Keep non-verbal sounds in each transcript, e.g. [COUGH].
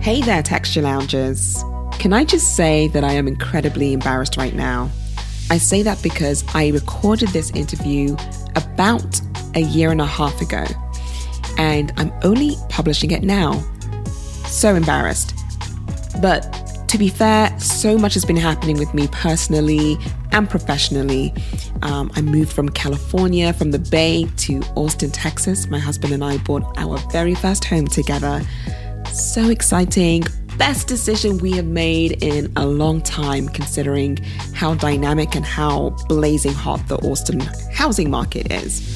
Hey there, Texture Loungers. Can I just say that I am incredibly embarrassed right now? I say that because I recorded this interview about a year and a half ago, and I'm only publishing it now. So embarrassed. But to be fair, so much has been happening with me personally and professionally. Um, I moved from California, from the Bay to Austin, Texas. My husband and I bought our very first home together. So exciting. Best decision we have made in a long time, considering how dynamic and how blazing hot the Austin housing market is.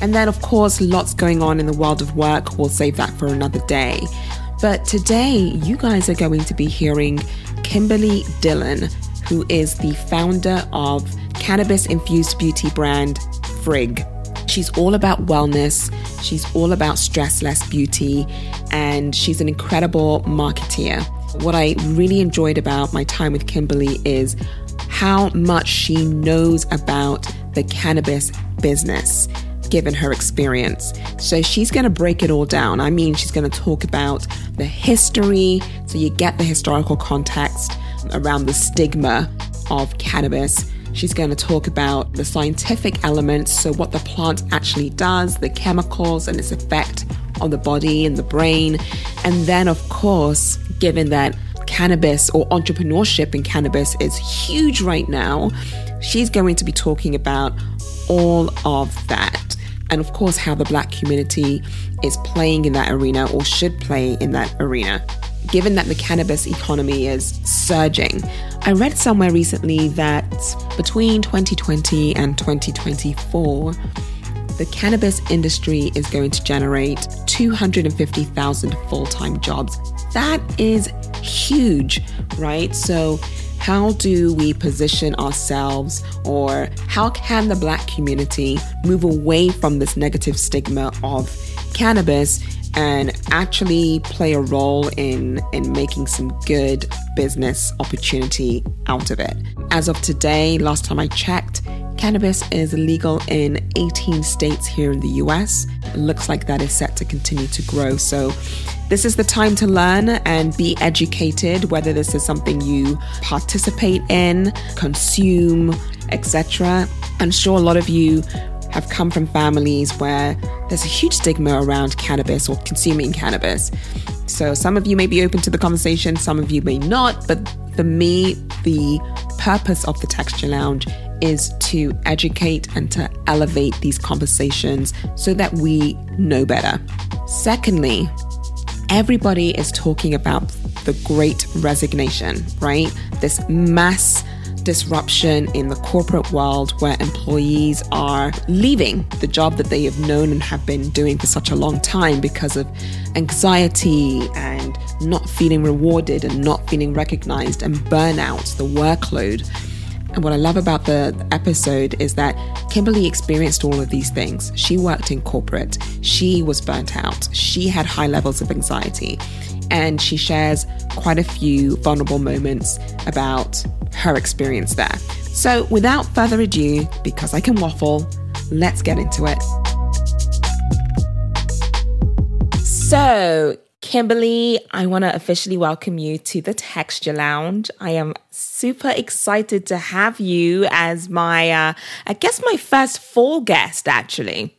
And then, of course, lots going on in the world of work. We'll save that for another day. But today, you guys are going to be hearing Kimberly Dillon, who is the founder of cannabis infused beauty brand Frigg. She's all about wellness, she's all about stressless beauty, and she's an incredible marketeer. What I really enjoyed about my time with Kimberly is how much she knows about the cannabis business given her experience. So she's going to break it all down. I mean, she's going to talk about the history, so you get the historical context around the stigma of cannabis. She's going to talk about the scientific elements, so what the plant actually does, the chemicals, and its effect on the body and the brain. And then, of course, given that cannabis or entrepreneurship in cannabis is huge right now, she's going to be talking about all of that. And of course, how the black community is playing in that arena or should play in that arena given that the cannabis economy is surging. I read somewhere recently that between 2020 and 2024, the cannabis industry is going to generate 250,000 full time jobs. That is huge, right? So, how do we position ourselves, or how can the black community move away from this negative stigma of cannabis and actually play a role in in making some good business opportunity out of it. As of today, last time I checked, cannabis is legal in 18 states here in the US. It looks like that is set to continue to grow. So this is the time to learn and be educated whether this is something you participate in, consume, etc. I'm sure a lot of you have come from families where there's a huge stigma around cannabis or consuming cannabis. So some of you may be open to the conversation, some of you may not, but for me, the purpose of the Texture Lounge is to educate and to elevate these conversations so that we know better. Secondly, everybody is talking about the great resignation, right? This mass disruption in the corporate world where employees are leaving the job that they have known and have been doing for such a long time because of anxiety and not feeling rewarded and not feeling recognized and burnout, the workload. And what I love about the episode is that Kimberly experienced all of these things. She worked in corporate, she was burnt out, she had high levels of anxiety, and she shares quite a few vulnerable moments about her experience there. So, without further ado, because I can waffle, let's get into it. So, Kimberly, I want to officially welcome you to the Texture Lounge. I am super excited to have you as my, uh, I guess, my first full guest, actually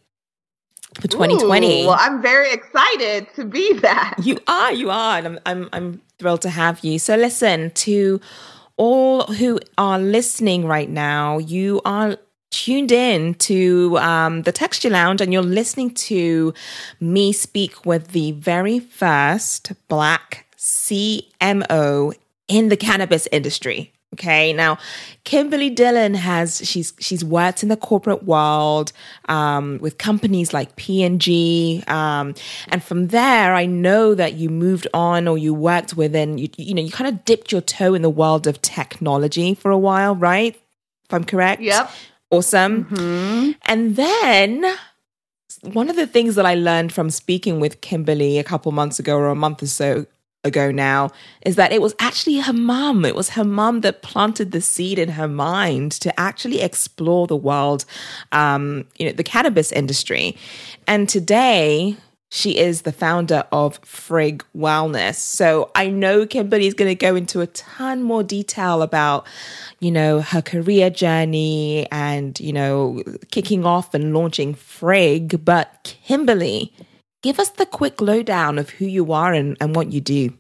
for 2020. Ooh, well, I'm very excited to be that. You are, you are, and I'm, I'm, I'm thrilled to have you. So, listen to all who are listening right now. You are tuned in to um, the Texture Lounge, and you're listening to me speak with the very first Black CMO in the cannabis industry. Okay. Now, Kimberly Dillon has she's she's worked in the corporate world um, with companies like P and G, um, and from there, I know that you moved on or you worked within you you know you kind of dipped your toe in the world of technology for a while, right? If I'm correct. Yep. Awesome. Mm-hmm. And then one of the things that I learned from speaking with Kimberly a couple months ago or a month or so ago now is that it was actually her mum. It was her mum that planted the seed in her mind to actually explore the world, um, you know, the cannabis industry. And today, She is the founder of Frigg Wellness. So I know Kimberly's going to go into a ton more detail about, you know, her career journey and, you know, kicking off and launching Frigg. But Kimberly, give us the quick lowdown of who you are and, and what you do.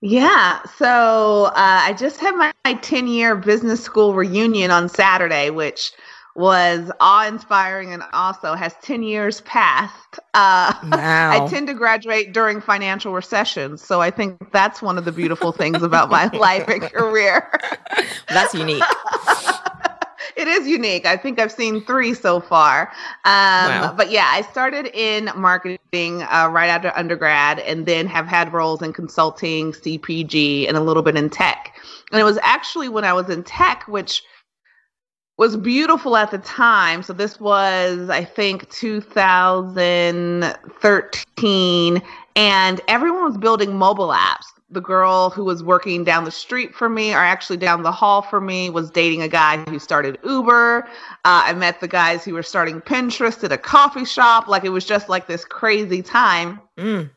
Yeah, so uh, I just had my, my 10 year business school reunion on Saturday, which was awe inspiring and also has 10 years passed. Uh, [LAUGHS] wow. I tend to graduate during financial recessions. So I think that's one of the beautiful things about my [LAUGHS] life and career. that's unique. [LAUGHS] it is unique. I think I've seen three so far. Um, wow. But yeah, I started in marketing uh, right after undergrad and then have had roles in consulting, CPG, and a little bit in tech. And it was actually when I was in tech, which was beautiful at the time. So this was, I think, 2013, and everyone was building mobile apps. The girl who was working down the street for me, or actually down the hall for me, was dating a guy who started Uber. Uh, I met the guys who were starting Pinterest at a coffee shop. Like it was just like this crazy time. Mm.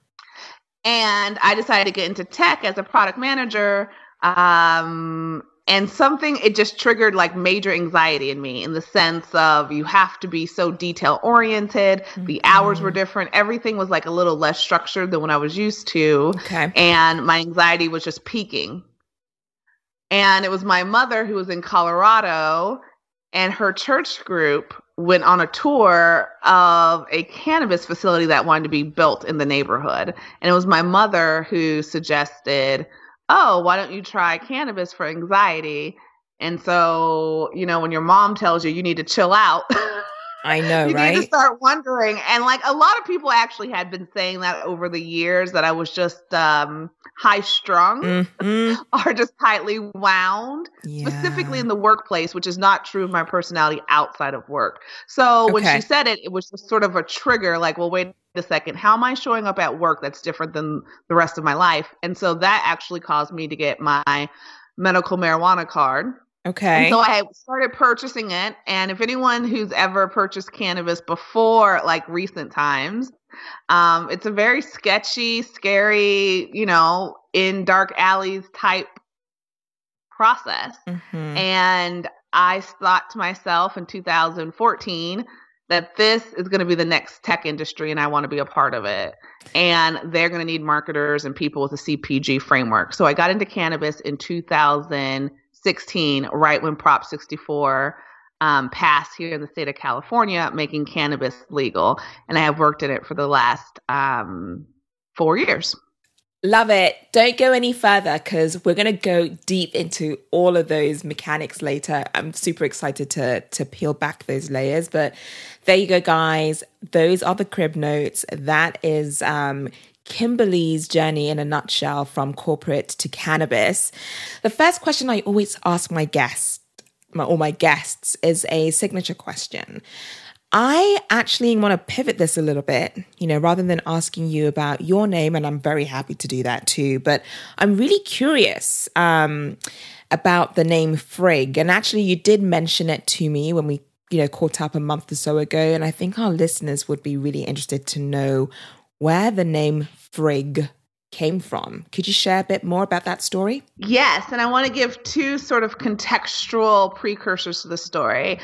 And I decided to get into tech as a product manager. Um, and something it just triggered like major anxiety in me in the sense of you have to be so detail oriented mm-hmm. the hours were different. Everything was like a little less structured than what i was used to. Okay. and my anxiety was just peaking. And it was my mother who was in colorado and her church group went on a tour of a cannabis facility that wanted to be built in the neighborhood. And it was my mother who suggested oh, why don't you try cannabis for anxiety? And so, you know, when your mom tells you you need to chill out, [LAUGHS] I know, you right? need to start wondering. And like a lot of people actually had been saying that over the years that I was just um, high strung mm-hmm. [LAUGHS] or just tightly wound, yeah. specifically in the workplace, which is not true of my personality outside of work. So when she said it, it was just sort of a trigger like, well, wait a second, how am I showing up at work that's different than the rest of my life? And so that actually caused me to get my medical marijuana card Okay. And so I started purchasing it. And if anyone who's ever purchased cannabis before, like recent times, um, it's a very sketchy, scary, you know, in dark alleys type process. Mm-hmm. And I thought to myself in 2014 that this is going to be the next tech industry and I want to be a part of it. And they're going to need marketers and people with a CPG framework. So I got into cannabis in 2016, right when Prop 64 um, passed here in the state of California, making cannabis legal. And I have worked in it for the last um, four years. Love it. Don't go any further because we're going to go deep into all of those mechanics later. I'm super excited to to peel back those layers. But there you go, guys. Those are the crib notes. That is um, Kimberly's journey in a nutshell from corporate to cannabis. The first question I always ask my guests, my, or my guests, is a signature question. I actually want to pivot this a little bit, you know, rather than asking you about your name, and I'm very happy to do that too. But I'm really curious um, about the name Frigg, and actually, you did mention it to me when we, you know, caught up a month or so ago, and I think our listeners would be really interested to know where the name Frigg came from. Could you share a bit more about that story? Yes, and I want to give two sort of contextual precursors to the story.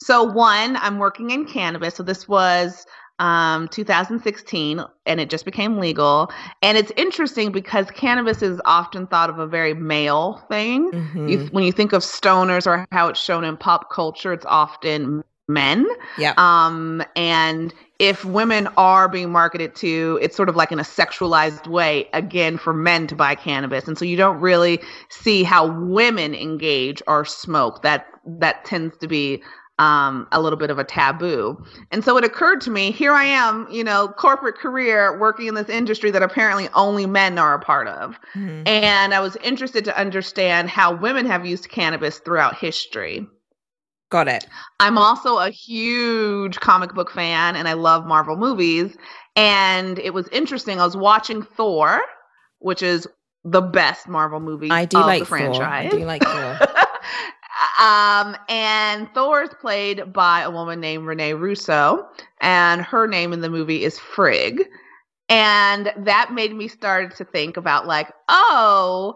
So, one, I'm working in cannabis. So, this was um, 2016 and it just became legal. And it's interesting because cannabis is often thought of a very male thing. Mm-hmm. You, when you think of stoners or how it's shown in pop culture, it's often men. Yeah. Um, and if women are being marketed to, it's sort of like in a sexualized way, again, for men to buy cannabis. And so you don't really see how women engage or smoke. That that tends to be um, a little bit of a taboo. And so it occurred to me, here I am, you know, corporate career working in this industry that apparently only men are a part of. Mm-hmm. And I was interested to understand how women have used cannabis throughout history. Got it. I'm also a huge comic book fan and I love Marvel movies. And it was interesting. I was watching Thor, which is the best Marvel movie I do of like the franchise. Thor. I do like Thor. [LAUGHS] Um, and Thor is played by a woman named Rene Russo, and her name in the movie is Frigg. And that made me start to think about like, oh,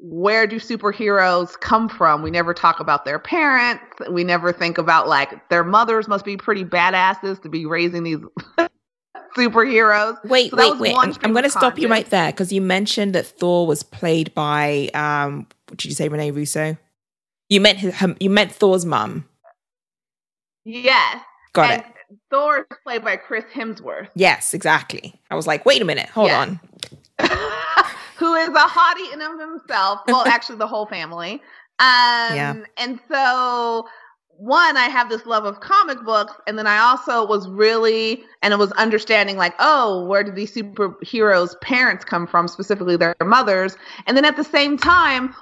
where do superheroes come from? We never talk about their parents. We never think about like their mothers must be pretty badasses to be raising these [LAUGHS] superheroes. Wait, so wait, wait. I'm, I'm going to stop you right there because you mentioned that Thor was played by, um, what did you say, Rene Russo? You meant his, you meant Thor's mum. Yes. Got and it. Thor is played by Chris Hemsworth. Yes, exactly. I was like, wait a minute, hold yes. on. [LAUGHS] Who is a hottie in of himself? Well, [LAUGHS] actually, the whole family. Um, yeah. And so one, I have this love of comic books, and then I also was really and it was understanding like, oh, where did these superheroes' parents come from, specifically their mothers, and then at the same time.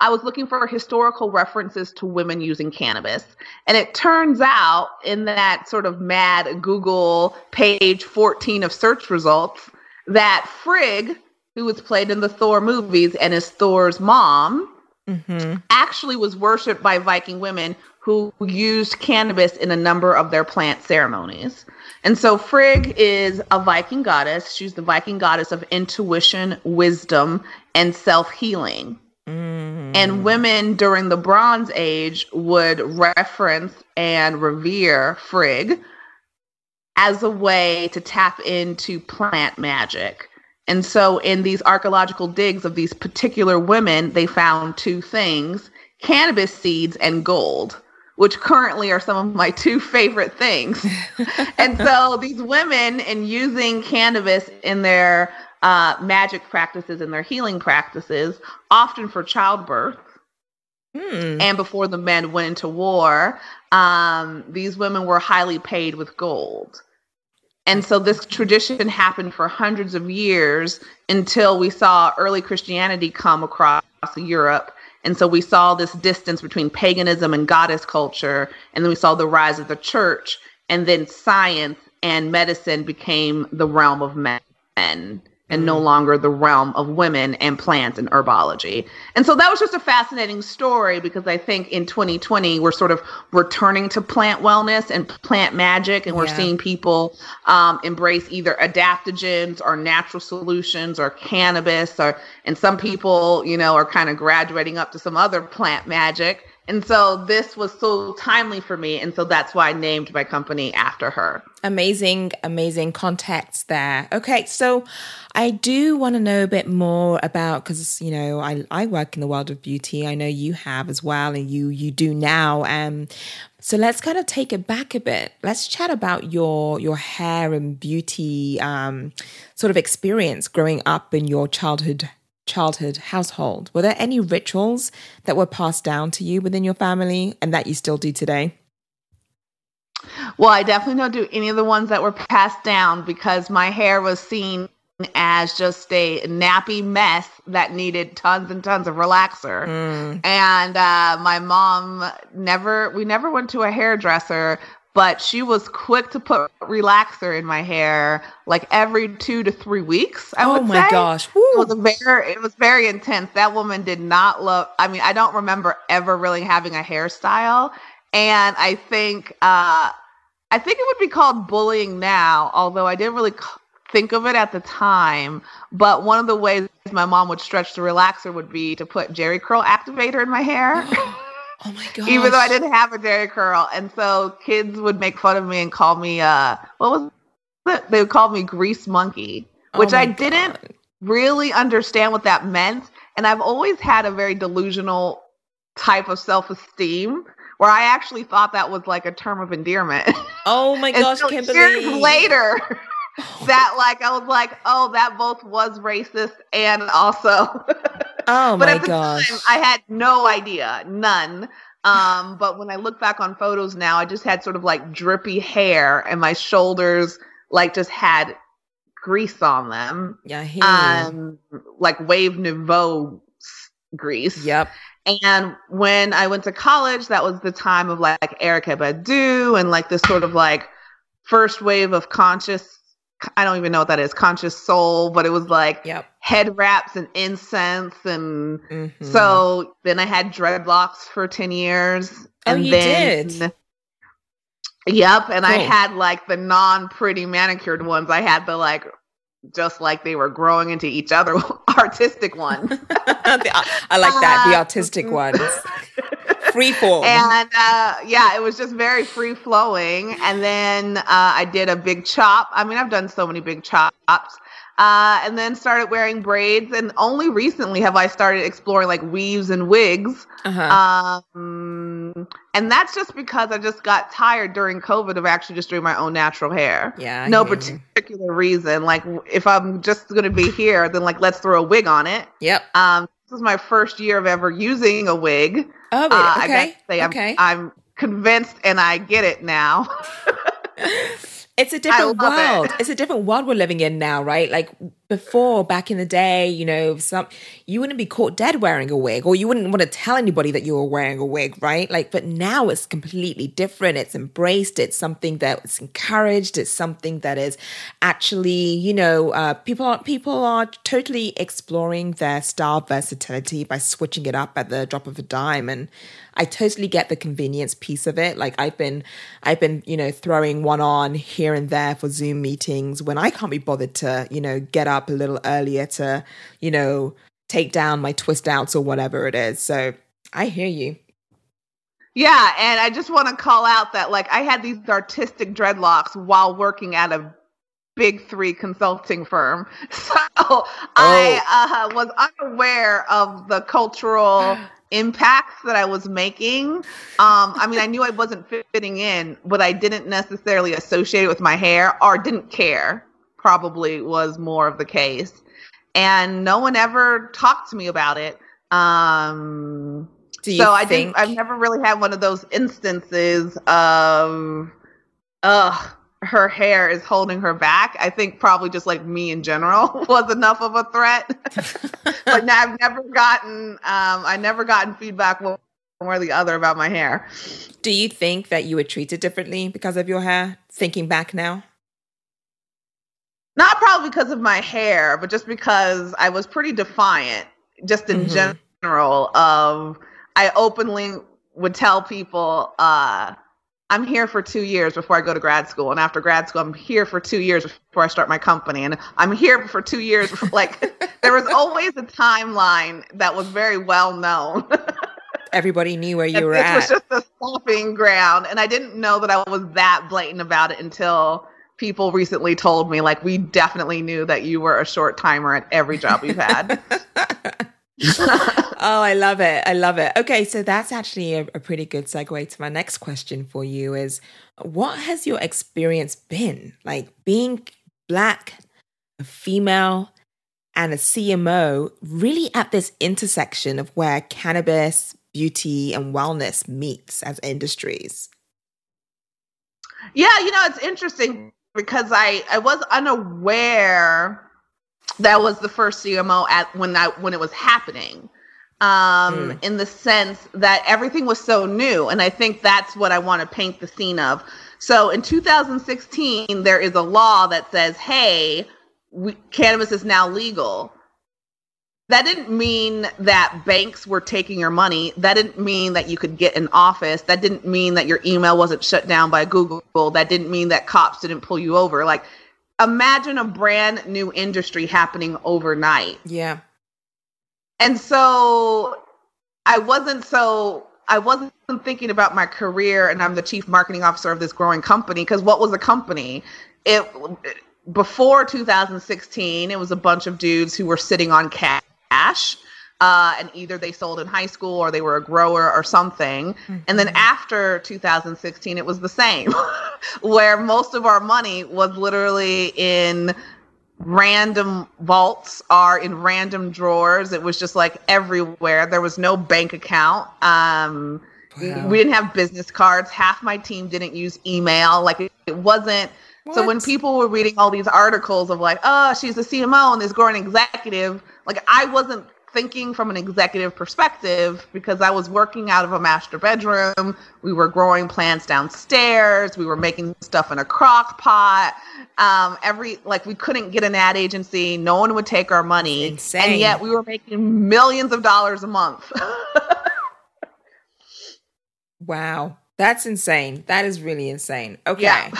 I was looking for historical references to women using cannabis. And it turns out in that sort of mad Google page 14 of search results that Frigg, who was played in the Thor movies and is Thor's mom, mm-hmm. actually was worshipped by Viking women who used cannabis in a number of their plant ceremonies. And so Frigg is a Viking goddess. She's the Viking goddess of intuition, wisdom, and self healing. Mm. And women during the Bronze Age would reference and revere Frigg as a way to tap into plant magic. And so, in these archaeological digs of these particular women, they found two things cannabis seeds and gold which currently are some of my [LAUGHS] two favorite things. [LAUGHS] and so these women, in using cannabis in their uh, magic practices and their healing practices, often for childbirth, hmm. and before the men went into war, um, these women were highly paid with gold. And so this tradition happened for hundreds of years until we saw early Christianity come across Europe and so we saw this distance between paganism and goddess culture. And then we saw the rise of the church. And then science and medicine became the realm of men and no mm. longer the realm of women and plants and herbology. And so that was just a fascinating story because I think in 2020 we're sort of returning to plant wellness and plant magic, and we're yeah. seeing people um, embrace either adaptogens or natural solutions or cannabis, or and some people, you know, are kind of graduating up to some other plant magic. And so this was so timely for me. And so that's why I named my company after her. Amazing, amazing contacts there. Okay, so I do want to know a bit more about because you know I, I work in the world of beauty. I know you have as well, and you you do now. Um, so let's kind of take it back a bit. Let's chat about your your hair and beauty um, sort of experience growing up in your childhood childhood household? Were there any rituals that were passed down to you within your family and that you still do today? Well, I definitely don't do any of the ones that were passed down because my hair was seen as just a nappy mess that needed tons and tons of relaxer. Mm. And uh, my mom never, we never went to a hairdresser, but she was quick to put relaxer in my hair like every two to three weeks. I oh my say. gosh. Woo. It was very it was very intense. That woman did not love I mean, I don't remember ever really having a hairstyle. And I think uh I think it would be called bullying now, although I didn't really think of it at the time. But one of the ways my mom would stretch the relaxer would be to put Jheri curl activator in my hair. [LAUGHS] Oh my god! Even though I didn't have a Jheri curl, and so kids would make fun of me and call me uh, what was it? They would call me grease monkey, oh which oh I god. didn't really understand what that meant. And I've always had a very delusional type of self esteem where I actually thought that was like a term of endearment. Oh my [LAUGHS] gosh, so! Years later. [LAUGHS] that like I was like, oh, that both was racist and also [LAUGHS] Oh but my at the gosh. Time, I had no idea, none. Um, but when I look back on photos now, I just had sort of like drippy hair and my shoulders like just had grease on them. Yeah, um, like Wave Nouveau grease. Yep. And when I went to college, that was the time of like Erykah Badu and like this sort of like first wave of conscious I don't even know what that is, conscious soul, but it was like Yep. head wraps and incense and Mhm. so then I had dreadlocks for 10 years. Oh, and you then, did? Yep. And I had like the non pretty manicured ones. I had the like, just like they were growing into each other, [LAUGHS] artistic ones. [LAUGHS] I like that. The [LAUGHS] artistic ones. Free form. and uh, yeah, it was just very free flowing. And then uh, I did a big chop. I mean, I've done so many big chops. Uh, and then started wearing braids. And only recently have I started exploring like weaves and wigs. uh-huh. Um, and that's just because I just got tired during COVID of actually just doing my own natural hair. yeah. I no you. particular reason. Like if I'm just going to be here, then like let's throw a wig on it. Yep. Um, this is my first year of ever using a wig. Oh, wait, Uh, I okay. say, I'm, okay. I'm convinced and I get it now. it's a [LAUGHS] different love it. world. It's a different world we're living in now, right? Like before, back in the day, you know, some you wouldn't be caught dead wearing a wig, or you wouldn't want to tell anybody that you were wearing a wig, right? Like, but now it's completely different. It's embraced. It's something that's encouraged. It's something that is actually, you know, uh, people are people are totally exploring their style versatility by switching it up at the drop of a dime, and I totally get the convenience piece of it. Like I've been, I've been, you know, throwing one on here and there for Zoom meetings when I can't be bothered to, you know, get up a little earlier to, you know, take down my twist outs or whatever it is. So I hear you. yeah, and I just want to call out that like I had these artistic dreadlocks while working at a big three consulting firm. [LAUGHS] So I uh, was unaware of the cultural impacts that I was making. Um, I mean, I knew I wasn't fitting in, but I didn't necessarily associate it with my hair or didn't care. Probably was more of the case. And no one ever talked to me about it. Um, Do you so I think? think I've never really had one of those instances of, ugh, her hair is holding her back. I think probably just like me in general [LAUGHS] was enough of a threat. [LAUGHS] but now I've never gotten, um, I never gotten feedback one way or the other about my hair. Do you think that you were treated differently because of your hair? Thinking back now, Not probably because of my hair, but just because I was pretty defiant, just in Mhm. general. Of I openly would tell people, uh, "I'm here for two years before I go to grad school, and after grad school, I'm here for two years before I start my company, and I'm here for two years." Before, [LAUGHS] like there was always a timeline that was very well known. [LAUGHS] everybody knew where you And were this at. was just a stopping ground, and I didn't know that I was that blatant about it until people recently told me, like, we definitely knew that you were a short timer at every job you've had. [LAUGHS] [LAUGHS] oh, I love it. I love it. Okay, so that's actually a, a pretty good segue to my next question for you is what has your experience been like being black, a female, and a CMO really at this intersection of where cannabis, beauty, and wellness meets as industries? yeah, you know, it's interesting because I I was unaware that was the first CMO at when that when it was happening. Um, Mm. in the sense that everything was so new, and I think that's what I want to paint the scene of. So in 2016, there is a law that says, "Hey, we, cannabis is now legal." That didn't mean that banks were taking your money. That didn't mean that you could get an office. That didn't mean that your email wasn't shut down by Google. That didn't mean that cops didn't pull you over. Like, imagine a brand new industry happening overnight. Yeah. And so I wasn't so I wasn't thinking about my career and I'm the chief marketing officer of this growing company because what was a company? It before 2016, it was a bunch of dudes who were sitting on cash. Uh, and either they sold in high school or they were a grower or something. And then after 2016, it was the same, [LAUGHS] where most of our money was literally in random vaults are in random drawers. It was just like everywhere. There was no bank account. Um, Wow. We didn't have business cards. Half my team didn't use email. Like it, it wasn't. So when people were reading all these articles of like, oh, she's a CMO and this growing executive, like I wasn't thinking from an executive perspective because I was working out of a master bedroom. We were growing plants downstairs. We were making stuff in a crock pot. Um, every like we couldn't get an ad agency. No one would take our money, Insane. and yet we were making millions of dollars a month. [LAUGHS] wow, that's insane. That is really insane. Okay, Yeah.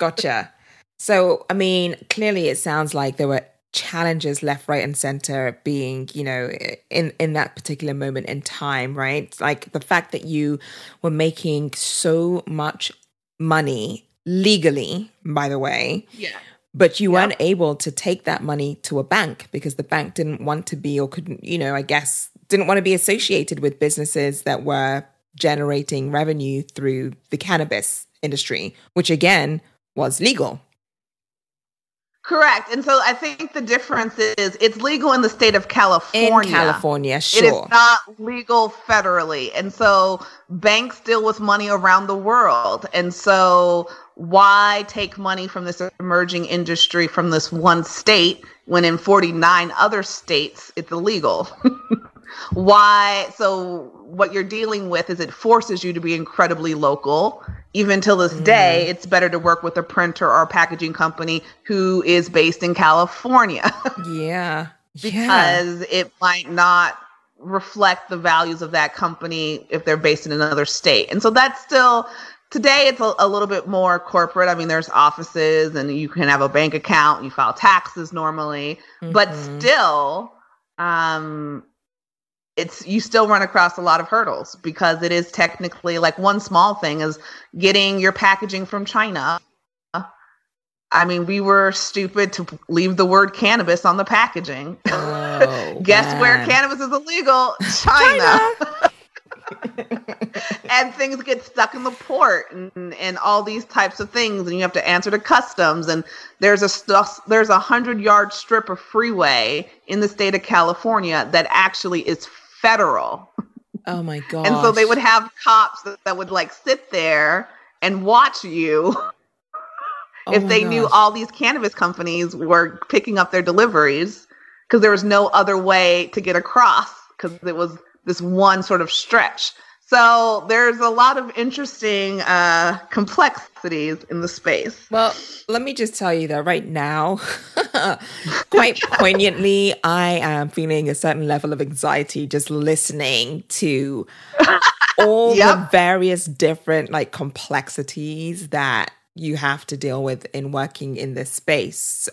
gotcha. So, I mean, clearly it sounds like there were challenges left, right, and center being, you know, in in that particular moment in time, right? Like the fact that you were making so much money legally, by the way, yeah. but you weren't able to take that money to a bank because the bank didn't want to be or couldn't, you know, I guess didn't want to be associated with businesses that were generating revenue through the cannabis industry, which again was legal. Correct. And so I think the difference is it's legal in the state of California. In California, sure. is not legal federally. And so banks deal with money around the world. And so why take money from this emerging industry from this one state when in 49 other states it's illegal? [LAUGHS] why? So what you're dealing with is it forces you to be incredibly local. Even till this day, it's better to work with a printer or a packaging company who is based in California. [LAUGHS] yeah. yeah. because it might not reflect the values of that company if they're based in another state. And so that's still today it's a, a little bit more corporate. I mean, there's offices and you can have a bank account, you file taxes normally, but Mhm. still um it's you still run across a lot of hurdles because it is technically like one small thing is getting your packaging from China. I mean, we were stupid to leave the word cannabis on the packaging. Oh, [LAUGHS] Guess where cannabis is illegal? China. [LAUGHS] and things get stuck in the port and, and all these types of things and you have to answer to customs and there's a there's a hundred yard strip of freeway in the state of california that actually is federal Oh my god. [LAUGHS] and so they would have cops that, that would like sit there and watch you [LAUGHS] if they knew all these cannabis companies were picking up their deliveries because there was no other way to get across because it was this one sort of stretch. So there's a lot of interesting uh, complexities in the space. Well, let me just tell you that right now, [LAUGHS] quite poignantly, I am feeling a certain level of anxiety just listening to [LAUGHS] all the various different like complexities that you have to deal with in working in this space.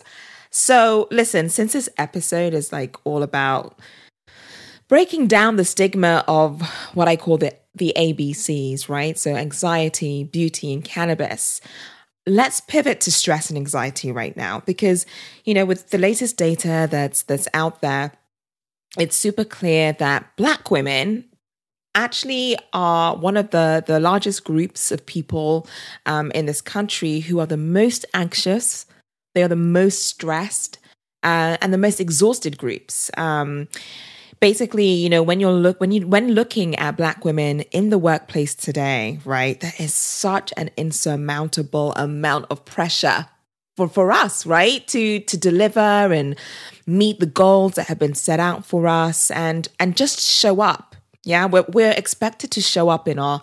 So, listen, since this episode is like all about breaking down the stigma of what I call the the ABCs, right? So anxiety, beauty, and cannabis. Let's pivot to stress and anxiety right now because you know with the latest data that's that's out there, it's super clear that black women actually are one of the the largest groups of people um, in this country who are the most anxious, they are the most stressed, uh, and the most exhausted groups. Um, basically you know when you're look when you when looking at black women in the workplace today right there is such an insurmountable amount of pressure for for us right to to deliver and meet the goals that have been set out for us and and just show up. Yeah we're, we're expected to show up in our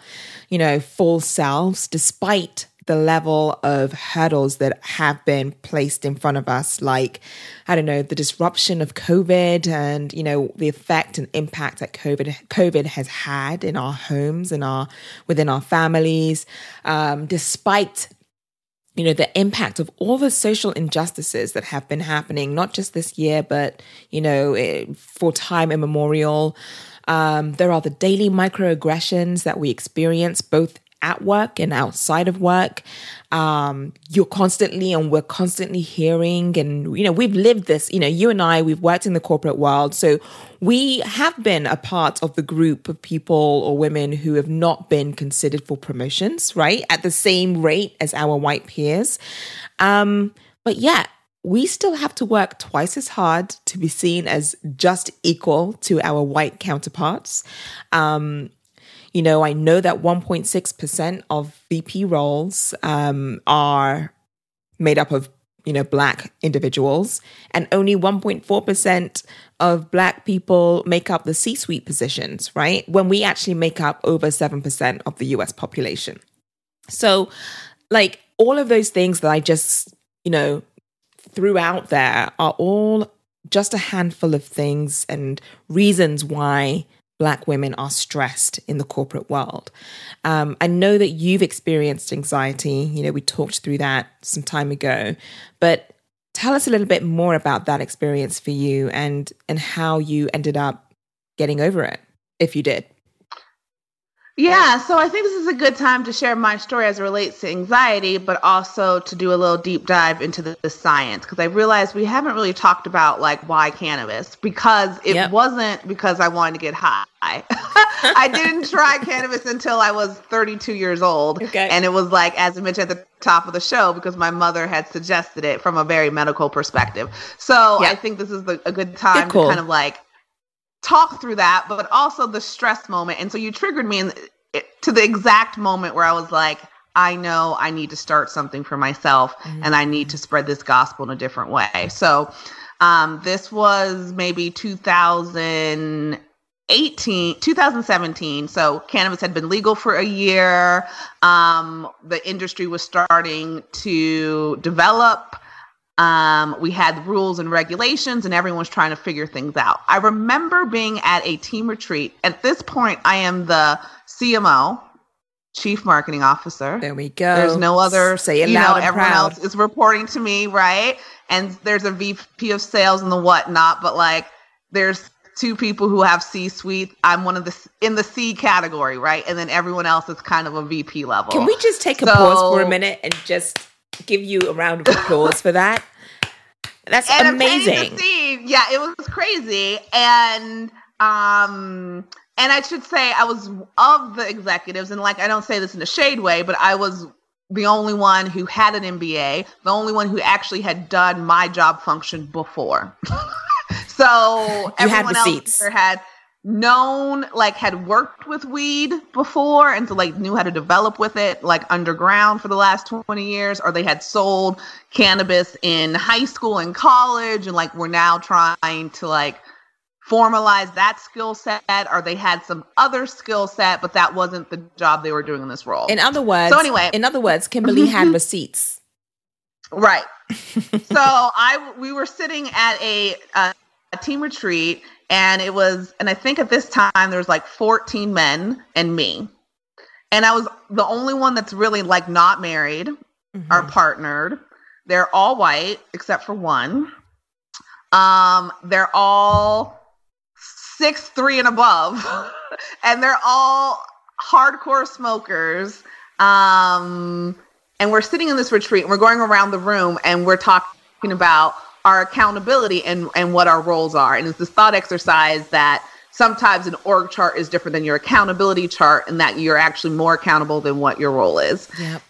you know full selves despite the level of hurdles that have been placed in front of us like i don't know the disruption of covid and you know the effect and impact that covid covid has had in our homes and our within our families um, despite you know the impact of all the social injustices that have been happening not just this year but you know eh, for time immemorial. Um, there are the daily microaggressions that we experience both at work and outside of work. Um, you're constantly and we're constantly hearing and you know we've lived this you know you and i we've worked in the corporate world. So we have been a part of the group of people or women who have not been considered for promotions right at the same rate as our white peers. Um, but yet we still have to work twice as hard to be seen as just equal to our white counterparts. Um, you know, I know that 1.6% of VP roles um, are made up of, you know, black individuals, and only 1.4% of black people make up the C suite positions, right? When we actually make up over 7% of the US population. So, like, all of those things that I just, you know, threw out there are all just a handful of things and reasons why Black women are stressed in the corporate world. Um, I know that you've experienced anxiety. You know, we talked through that some time ago, but tell us a little bit more about that experience for you and and how you ended up getting over it, if you did. Yeah, so I think this is a good time to share my story as it relates to anxiety, but also to do a little deep dive into the, the science because I realized we haven't really talked about like why cannabis because it yep. wasn't because I wanted to get high. [LAUGHS] I didn't try cannabis until I was 32 years old, okay. and it was like as I mentioned at the top of the show because my mother had suggested it from a very medical perspective. So yep. I think this is the, a good time to kind of like talk through that, but also the stress moment. And so you triggered me in, to the exact moment where I was like, I know I need to start something for myself mm-hmm. and I need to spread this gospel in a different way. So um, this was maybe 2018, 2017. So cannabis had been legal for a year. Um, the industry was starting to develop. Um, we had rules and regulations, and everyone was trying to figure things out. I remember being at a team retreat. At this point, I am the CMO, Chief Marketing Officer. There we go. There's no other. Say it you loud know, everyone proud. else is reporting to me, right? And there's a VP of Sales and the whatnot, but like, there's two people who have C suite. I'm one of the in the C category, right? And then everyone else is kind of a VP level. Can we just take a pause for a minute and just give you a round of applause for that. That's and amazing. Yeah, it was crazy. And um and I should say I was of the executives, and like I don't say this in a shade way, but I was the only one who had an MBA, the only one who actually had done my job function before. [LAUGHS] so you everyone else had known like had worked with weed before and so like knew how to develop with it like underground for the last 20 years or they had sold cannabis in high school and college and like we're now trying to like formalize that skill set or they had some other skill set but that wasn't the job they were doing in this role in other words so anyway. in other words kimberly had mm-hmm. receipts. Right. [LAUGHS] So i we were sitting at a, a, a team retreat and it was and i think at this time there was like 14 men and me. And i was the only one that's really like not married mm-hmm. or partnered. They're all white except for one. Um they're all six three and above. [LAUGHS] And they're all hardcore smokers. Um and we're sitting in this retreat and we're going around the room and we're talking about our accountability and, and what our roles are. And it's this thought exercise that sometimes an org chart is different than your accountability chart and that you're actually more accountable than what your role is. Yep.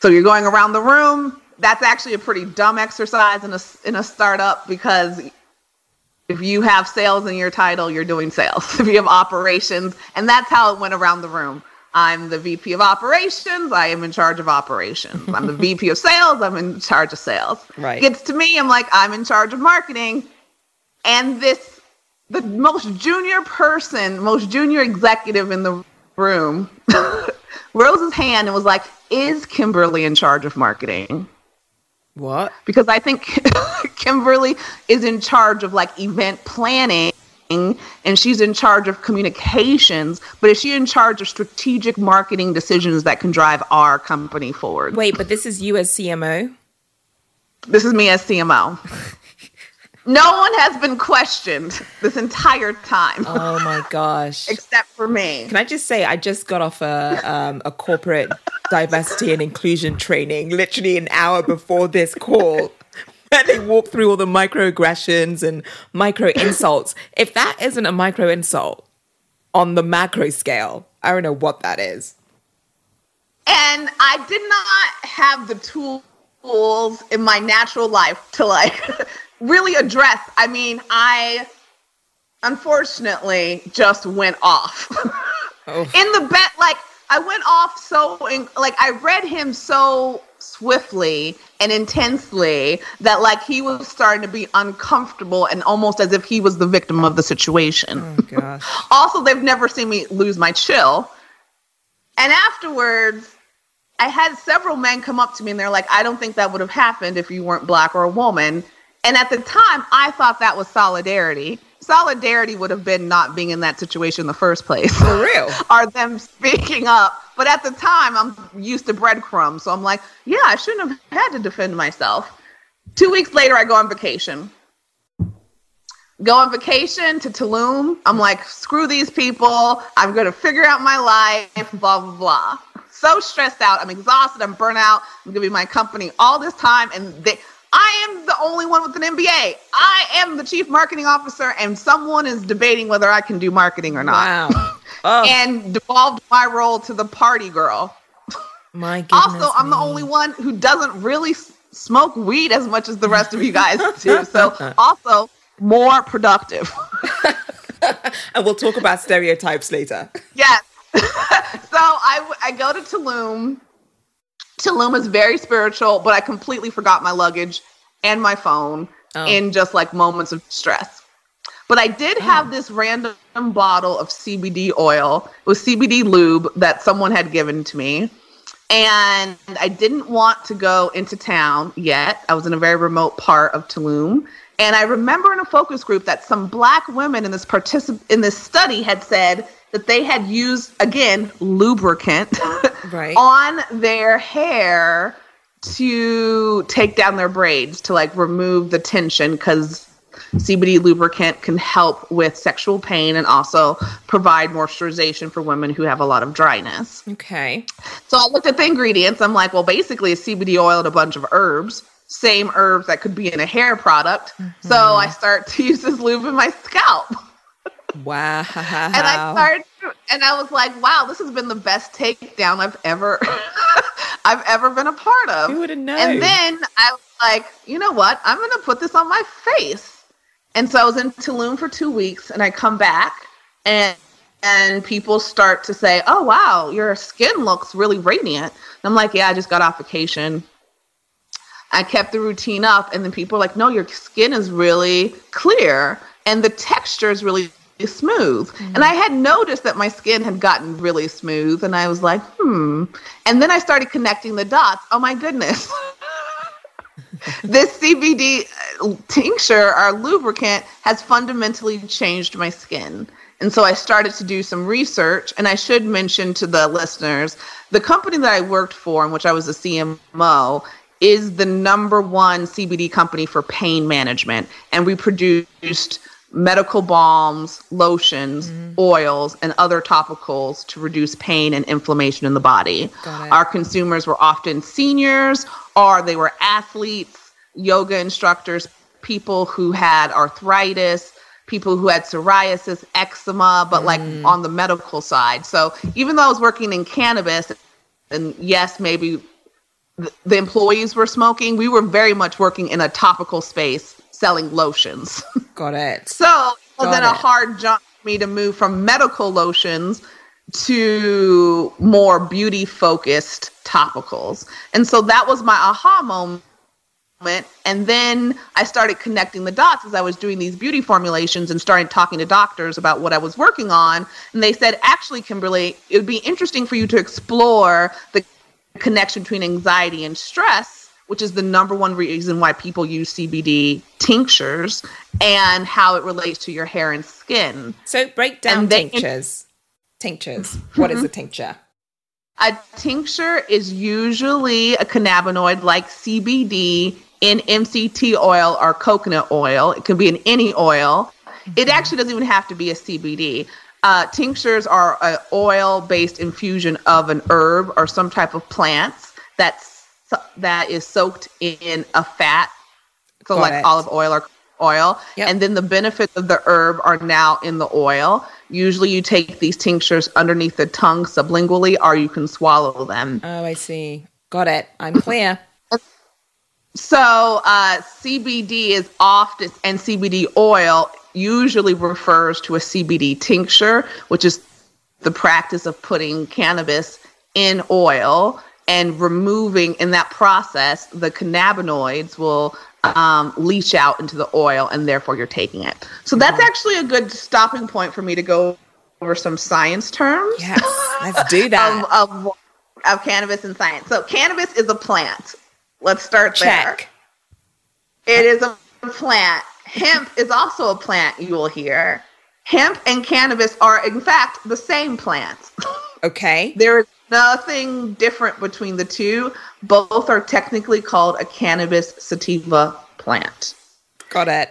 So you're going around the room. That's actually a pretty dumb exercise in a, in a startup because if you have sales in your title, you're doing sales. [LAUGHS] If you have operations, and that's how it went around the room. I'm the VP of operations. I am in charge of operations. I'm the VP of sales. I'm in charge of sales. Right. Gets to me, I'm like, I'm in charge of marketing. And this, the most junior person, most junior executive in the room, [LAUGHS] rose his hand and was like, Is Kimberly in charge of marketing? What? Because I think [LAUGHS] Kimberly is in charge of like event planning and she's in charge of communications, but is she in charge of strategic marketing decisions that can drive our company forward? Wait, but this is you as CMO? This is me as CMO. [LAUGHS] no one has been questioned this entire time. Oh my gosh. [LAUGHS] Except for me. Can I just say, I just got off a, um, a corporate diversity and inclusion training literally an hour before this call. [LAUGHS] and they walk through all the microaggressions and micro insults. if that isn't a micro insult on the macro scale, I don't know what that is. And I did not have the tools in my natural life to like [LAUGHS] really address. I mean, I unfortunately just went off. oh. [LAUGHS] In the bet like I went off so in, like I read him so swiftly and intensely that like he was starting to be uncomfortable and almost as if he was the victim of the situation. Oh [LAUGHS] also, they've never seen me lose my chill. And afterwards, I had several men come up to me and they're like, I don't think that would have happened if you weren't black or a woman. And at the time, I thought that was solidarity. Solidarity would have been not being in that situation in the first place. For real. [LAUGHS] or them speaking up. But at the time, I'm used to breadcrumbs. So I'm like, yeah, I shouldn't have had to defend myself. Two weeks later, I go on vacation. Go on vacation to Tulum. I'm like, screw these people. I'm going to figure out my life, blah, blah, blah. So stressed out. I'm exhausted. I'm burnt out. I'm going to be my company all this time. And they, I am the only one with an MBA. I am the chief marketing officer, and someone is debating whether I can do marketing or not. Wow. Oh, and devolved my role to the party girl. my [LAUGHS] goodness. Also, I'm the only one who doesn't really s- smoke weed as much as the rest of you guys [LAUGHS] do. So, also more productive. [LAUGHS] and we'll talk about stereotypes later. yes. so I, I go to Tulum. Tulum is very spiritual, but I completely forgot my luggage and my phone Oh. in just like moments of stress. But I did have hmm. this random bottle of CBD oil. It was CBD lube that someone had given to me. And I didn't want to go into town yet. I was in a very remote part of Tulum. And I remember in a focus group that some black women in this particip- in this study had said that they had used again lubricant Right. [LAUGHS] on their hair to take down their braids to like remove the tension because CBD lubricant can help with sexual pain and also provide moisturization for women who have a lot of dryness. Okay. So I looked at the ingredients. I'm like, well, basically, it's CBD oil and a bunch of herbs, same herbs that could be in a hair product. So mm-hmm. I start to [LAUGHS] use this lube in my scalp. Wow. And I started, and I was like, wow, this has been the best takedown I've ever, [LAUGHS] I've ever been a part of. Who would've known? And then I was like, you know what? I'm going to put this on my face. And so I was in Tulum for two weeks, and I come back, and and people start to say, "Oh wow, your skin looks really radiant." And I'm like, "Yeah, I just got off vacation." I kept the routine up, and then people are like, "No, your skin is really clear, and the texture is really smooth." And I had noticed that my skin had gotten really smooth, and I was like, "Hmm." And then I started connecting the dots. Oh my goodness. [LAUGHS] [LAUGHS] this CBD uh, tincture or lubricant has fundamentally changed my skin. And so I started to do some research. And I should mention to the listeners the company that I worked for, in which I was a CMO, is the number one CBD company for pain management. And we produced medical balms, lotions, mm-hmm. oils, and other topicals to reduce pain and inflammation in the body. Our consumers were often seniors or they were athletes, yoga instructors, people who had arthritis, people who had psoriasis, eczema, but like mm. on the medical side. So even though I was working in cannabis, and yes, maybe the employees were smoking, we were very much working in a topical space selling lotions. [LAUGHS] Got it. So it was Got then a hard jump for me to move from medical lotions to more beauty focused topicals. And so that was my aha moment. And then I started connecting the dots as I was doing these beauty formulations and started talking to doctors about what I was working on. And they said, actually, Kimberly, it would be interesting for you to explore the connection between anxiety and stress, which is the number one reason why people use CBD tinctures, and how it relates to your hair and skin. So break down they- tinctures. Tinctures. [LAUGHS] What is a tincture? A tincture is usually a cannabinoid like CBD in MCT oil or coconut oil. It can be in any oil. It actually doesn't even have to be a CBD. Uh, tinctures are an oil based infusion of an herb or some type of plants that's that is soaked in a fat, so Got like it. olive oil or oil, Yep. and then the benefits of the herb are now in the oil. Usually, you take these tinctures underneath the tongue sublingually, or you can swallow them. Oh, I see. Got it. I'm clear. So, uh, CBD is often, and CBD oil usually refers to a CBD tincture, which is the practice of putting cannabis in oil and removing in that process the cannabinoids will um, leach out into the oil and therefore you're taking it. So that's actually a good stopping point for me to go over some science terms. Yes, let's do [LAUGHS] that. of, of, of, cannabis and science. So cannabis is a plant. Let's start Check. there. It is a plant. Hemp is also a plant you will hear. Hemp and cannabis are in fact the same plant. [LAUGHS] Okay. there is nothing different between the two. Both are technically called a cannabis sativa plant. Got it.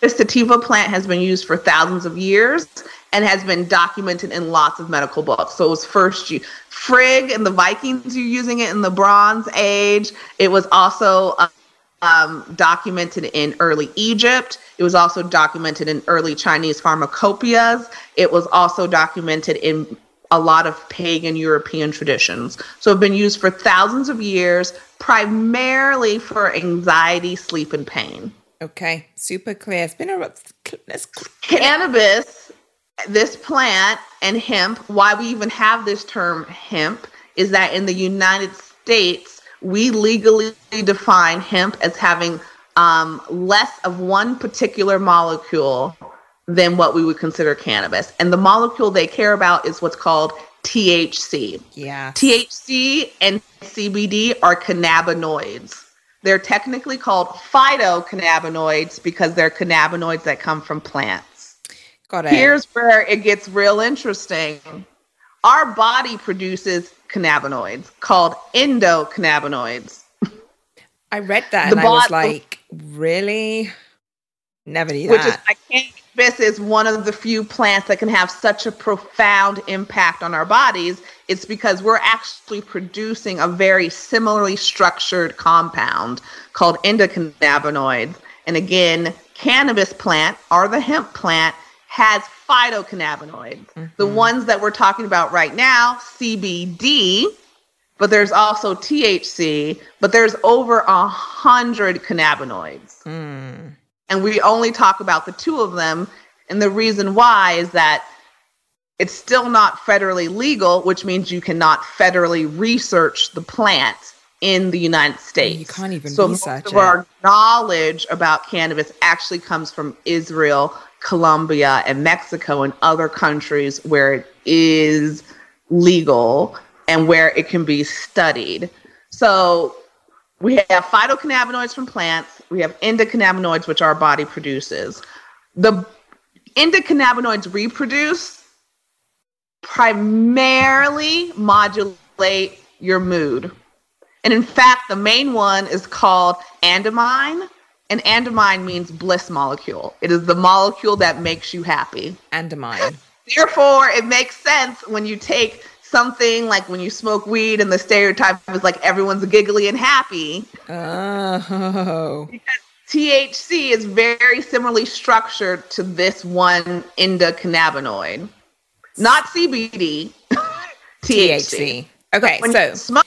The sativa plant has been used for thousands of years and has been documented in lots of medical books. So it was first you Frigg and the Vikings were using it in the Bronze Age. It was also um, documented in early Egypt. It was also documented in early Chinese pharmacopoeias. It was also documented in a lot of pagan European traditions. So have been used for thousands of years, primarily for anxiety, sleep, and pain. Okay, super clear. It's been a let's cannabis, this plant, and hemp. Why we even have this term hemp is that in the United States, we legally define hemp as having um, less of one particular molecule than what we would consider cannabis. And the molecule they care about is what's called THC. Yeah. THC and CBD are cannabinoids. They're technically called phytocannabinoids because they're cannabinoids that come from plants. Got it. Here's where it gets real interesting. Our body produces cannabinoids called endocannabinoids. I read that the and I was like, really? Never knew Which that. is, I can't cannabis is one of the few plants that can have such a profound impact on our bodies, it's because we're actually producing a very similarly structured compound called endocannabinoids. And again, cannabis plant or the hemp plant has phytocannabinoids. Mm-hmm. The ones that we're talking about right now, CBD, but there's also THC, but there's over a hundred cannabinoids. Mm and we only talk about the two of them. And the reason why is that it's still not federally legal, which means you cannot federally research the plant in the United States. You can't even so research most of it. our knowledge about cannabis actually comes from Israel, Colombia, and Mexico and other countries where it is legal and where it can be studied. So we have phytocannabinoids from plants. We have endocannabinoids, which our body produces. The endocannabinoids reproduce primarily modulate your mood. And in fact, the main one is called anandamide. And anandamide means bliss molecule. It is the molecule that makes you happy. Anandamide. [LAUGHS] Therefore, it makes sense when you take something like when you smoke weed and the stereotype is like everyone's giggly and happy. Oh. Because THC is very similarly structured to this one endocannabinoid. Not CBD, [LAUGHS] THC. THC. Okay, so you smoke,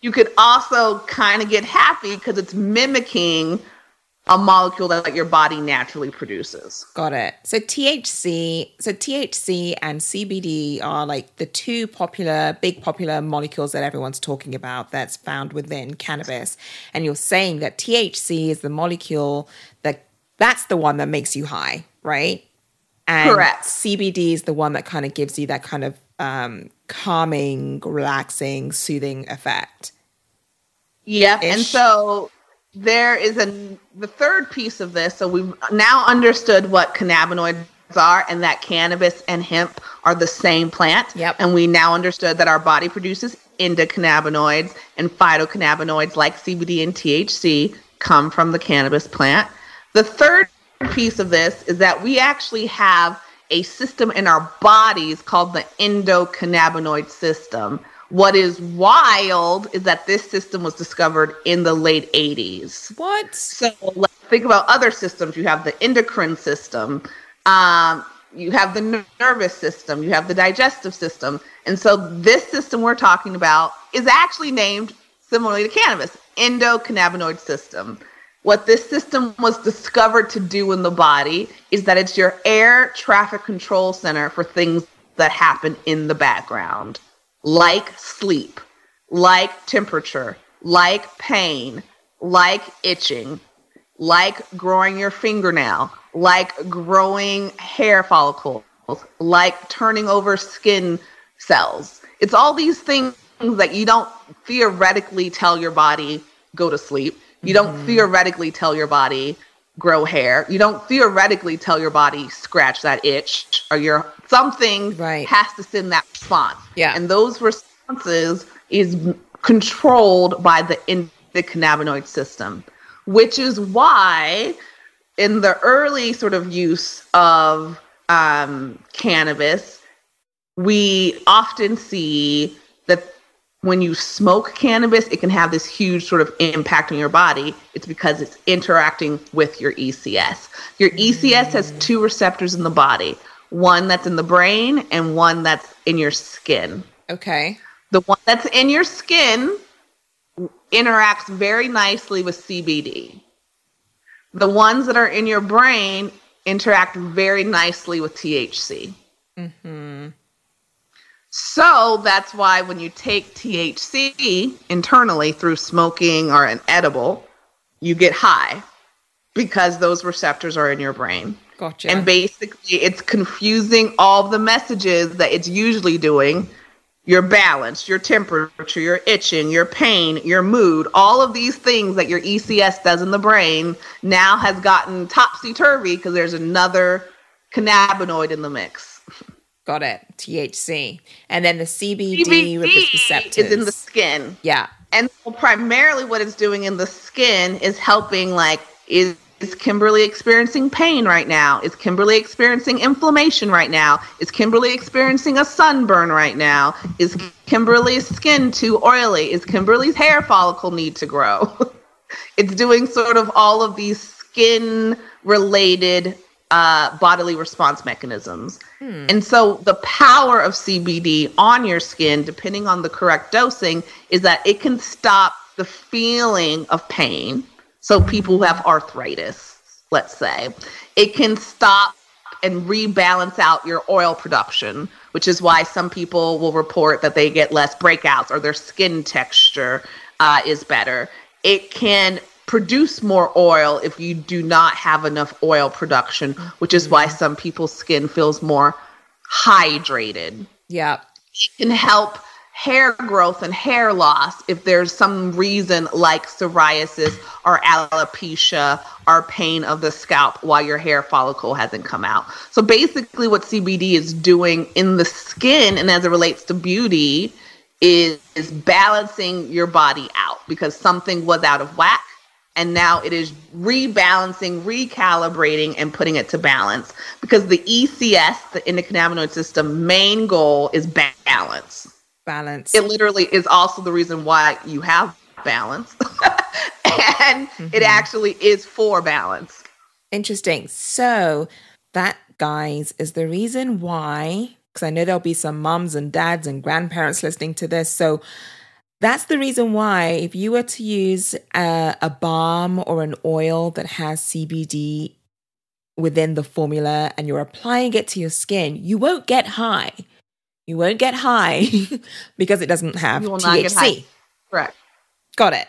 you could also kind of get happy because it's mimicking a molecule that your body naturally produces. Got it. So THC, so THC and CBD are like the two popular, big popular molecules that everyone's talking about that's found within cannabis. And you're saying that THC is the molecule that that's the one that makes you high, right? And Correct. CBD is the one that kind of gives you that kind of um, calming, relaxing, soothing effect. Yep. And so there is a the third piece of this. So we've now understood what cannabinoids are and that cannabis and hemp are the same plant. Yep. And we now understood that our body produces endocannabinoids and phytocannabinoids like CBD and THC come from the cannabis plant. The third piece of this is that we actually have a system in our bodies called the endocannabinoid system. What is wild is that this system was discovered in the late 80s. What? So let's think about other systems. You have the endocrine system, um, you have the nervous system, you have the digestive system. And so this system we're talking about is actually named similarly to cannabis, endocannabinoid system. What this system was discovered to do in the body is that it's your air traffic control center for things that happen in the background, like sleep, like temperature, like pain, like itching, like growing your fingernail, like growing hair follicles, like turning over skin cells. It's all these things that you don't theoretically tell your body go to sleep. You don't mm-hmm. theoretically tell your body grow hair. You don't theoretically tell your body scratch that itch or your something right. has to send that response. Yeah. And those responses is controlled by the endocannabinoid system, which is why in the early sort of use of um, cannabis, we often see when you smoke cannabis, it can have this huge sort of impact on your body. It's because it's interacting with your ECS. Your ECS has two receptors in the body one that's in the brain and one that's in your skin. Okay. The one that's in your skin interacts very nicely with CBD. The ones that are in your brain interact very nicely with THC. Mm-hmm. So that's why when you take THC internally through smoking or an edible, you get high because those receptors are in your brain. Gotcha. And basically, it's confusing all the messages that it's usually doing your balance, your temperature, your itching, your pain, your mood, all of these things that your ECS does in the brain now has gotten topsy turvy because there's another cannabinoid in the mix. Got it. THC. And then the CBD, CBD with the receptors. is in the skin. Yeah. And so primarily what it's doing in the skin is helping like is is Kimberly experiencing pain right now? Is Kimberly experiencing inflammation right now? Is Kimberly experiencing a sunburn right now? Is Kimberly's skin too oily? Is Kimberly's hair follicle need to grow? [LAUGHS] it's doing sort of all of these skin related uh, bodily response mechanisms. Hmm. And so the power of CBD on your skin, depending on the correct dosing, is that it can stop the feeling of pain. So people who have arthritis, let's say, it can stop and rebalance out your oil production, which is why some people will report that they get less breakouts or their skin texture uh, is better. It can produce more oil if you do not have enough oil production, which is why mm-hmm. some people's skin feels more hydrated. Yeah. It can help hair growth and hair loss if there's some reason like psoriasis or alopecia or pain of the scalp while your hair follicle hasn't come out. So basically what CBD is doing in the skin and as it relates to beauty is, is balancing your body out because something was out of whack and now it is rebalancing, recalibrating, and putting it to balance because the ECS, the endocannabinoid system, main goal is balance. Balance. It literally is also the reason why you have balance, [LAUGHS] and mm-hmm. it actually is for balance. Interesting. So that, guys, is the reason why. Because I know there'll be some moms and dads and grandparents listening to this. So that's the reason why, if you were to use a, a balm or an oil that has CBD within the formula and you're applying it to your skin, you won't get high. You won't get high [LAUGHS] because it doesn't have you will THC. Not get high. Correct. Got it.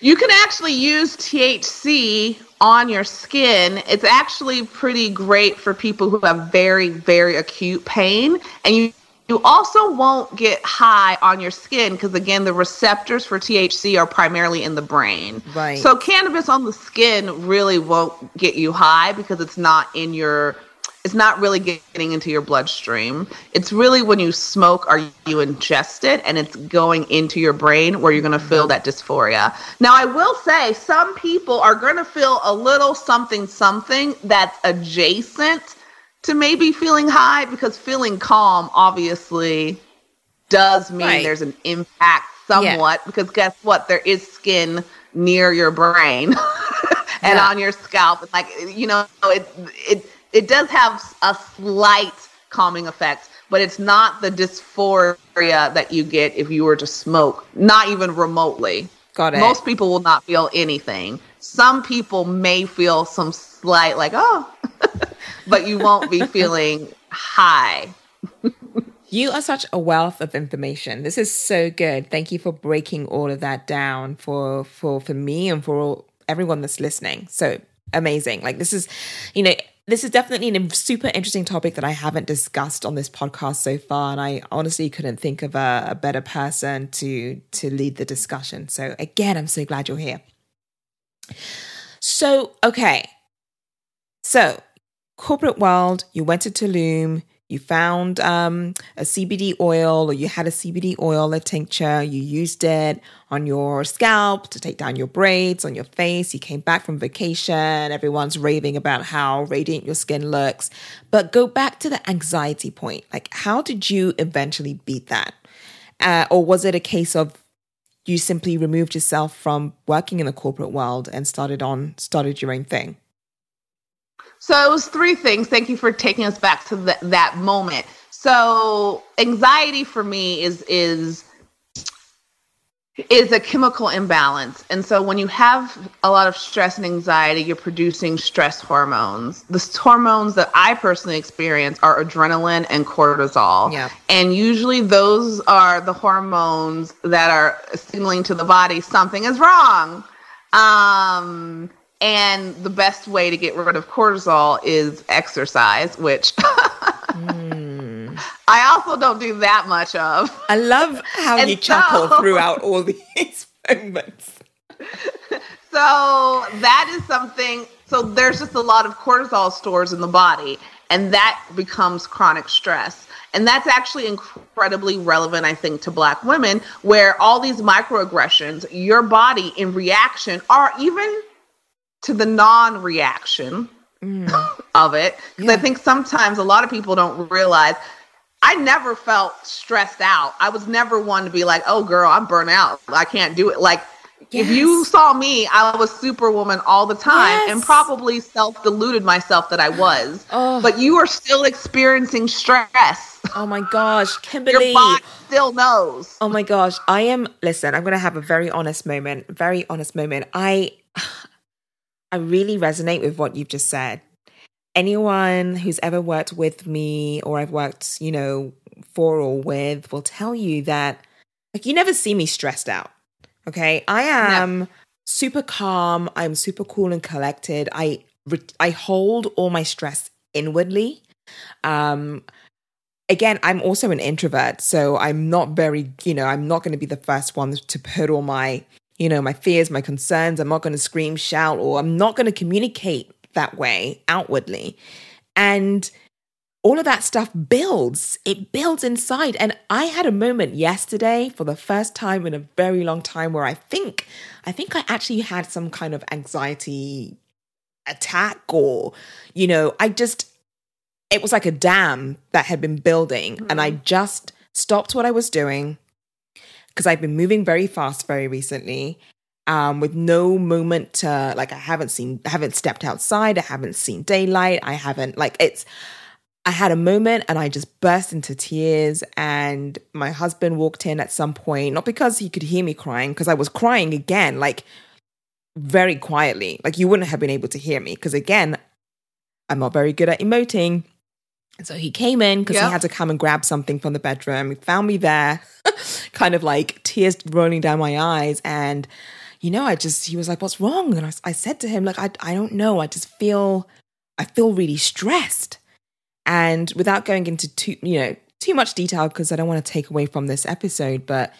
You can actually use THC on your skin. It's actually pretty great for people who have very, very acute pain. And you you also won't get high on your skin because again, the receptors for THC are primarily in the brain. Right. So cannabis on the skin really won't get you high because it's not in your it's not really getting into your bloodstream. It's really when you smoke or you ingest it and it's going into your brain where you're going to feel that dysphoria. Now, I will say some people are going to feel a little something, something that's adjacent to maybe feeling high because feeling calm obviously does mean right. there's an impact somewhat yeah. because guess what there is skin near your brain [LAUGHS] and yeah. on your scalp and like you know it it it does have a slight calming effect but it's not the dysphoria that you get if you were to smoke not even remotely got it most people will not feel anything some people may feel some slight like oh [LAUGHS] but you won't be feeling high. you are such a wealth of information. This is so good. Thank you for breaking all of that down for for for me and for everyone that's listening. So amazing. Like this is, you know, this is definitely a super interesting topic that I haven't discussed on this podcast so far, and I honestly couldn't think of a, a better person to to lead the discussion. So again, I'm so glad you're here. So okay, so corporate world, you went to Tulum, you found um, a CBD oil or you had a CBD oil, a tincture, you used it on your scalp to take down your braids, on your face. You came back from vacation, everyone's raving about how radiant your skin looks. But go back to the anxiety point. Like, how did you eventually beat that? Uh, or was it a case of you simply removed yourself from working in the corporate world and started on started your own thing? So it was three things. Thank you for taking us back to the, that moment. So anxiety for me is is is a chemical imbalance. And so when you have a lot of stress and anxiety, you're producing stress hormones. The hormones that I personally experience are adrenaline and cortisol. Yeah. And usually those are the hormones that are signaling to the body something is wrong. Um and the best way to get rid of cortisol is exercise, which [LAUGHS] mm. I also don't do that much of. I love how you so, chuckle throughout all [LAUGHS] these moments. So that is something. So there's just a lot of cortisol stores in the body, and that becomes chronic stress. And that's actually incredibly relevant, I think, to Black women, where all these microaggressions, your body in reaction, are even to the non reaction mm. [LAUGHS] of it. Because yeah. I think sometimes a lot of people don't realize I never felt stressed out. I was never one to be like, oh, girl, I'm burnt out. I can't do it. Like, yes. if you saw me, I was superwoman all the time yes. and probably self deluded myself that I was. Oh. But you are still experiencing stress. Oh my gosh, Kimberly. Your body still knows. Oh my gosh. I am, listen, I'm going to have a very honest moment, very honest moment. I, [SIGHS] I really resonate with what you've just said. Anyone who's ever worked with me or I've worked, you know, for or with will tell you that like you never see me stressed out. Okay? I am no. super calm, I'm super cool and collected. I I hold all my stress inwardly. Um again, I'm also an introvert, so I'm not very, you know, I'm not going to be the first one to put all my you know, my fears, my concerns. I'm not going to scream, shout, or I'm not going to communicate that way outwardly. And all of that stuff builds, it builds inside. And I had a moment yesterday for the first time in a very long time where I think, I think I actually had some kind of anxiety attack or, you know, I just, it was like a dam that had been building. Mm-hmm. And I mm-hmm. just stopped what I was doing because I've been moving very fast very recently. Um, with no moment to like I haven't seen I haven't stepped outside, I haven't seen daylight, I haven't like it's I had a moment and I just burst into tears and my husband walked in at some point, not because he could hear me crying, because I was crying again, like very quietly. Like you wouldn't have been able to hear me. Because again, I'm not very good at emoting. And so he came in because yep. he had to come and grab something from the bedroom. He found me there, [LAUGHS] kind of like tears rolling down my eyes. And, you know, I just, he was like, what's wrong? And I, I said to him, like, I, I don't know. I just feel, I feel really stressed. And without going into too, you know, too much detail, because I don't want to take away from this episode, but,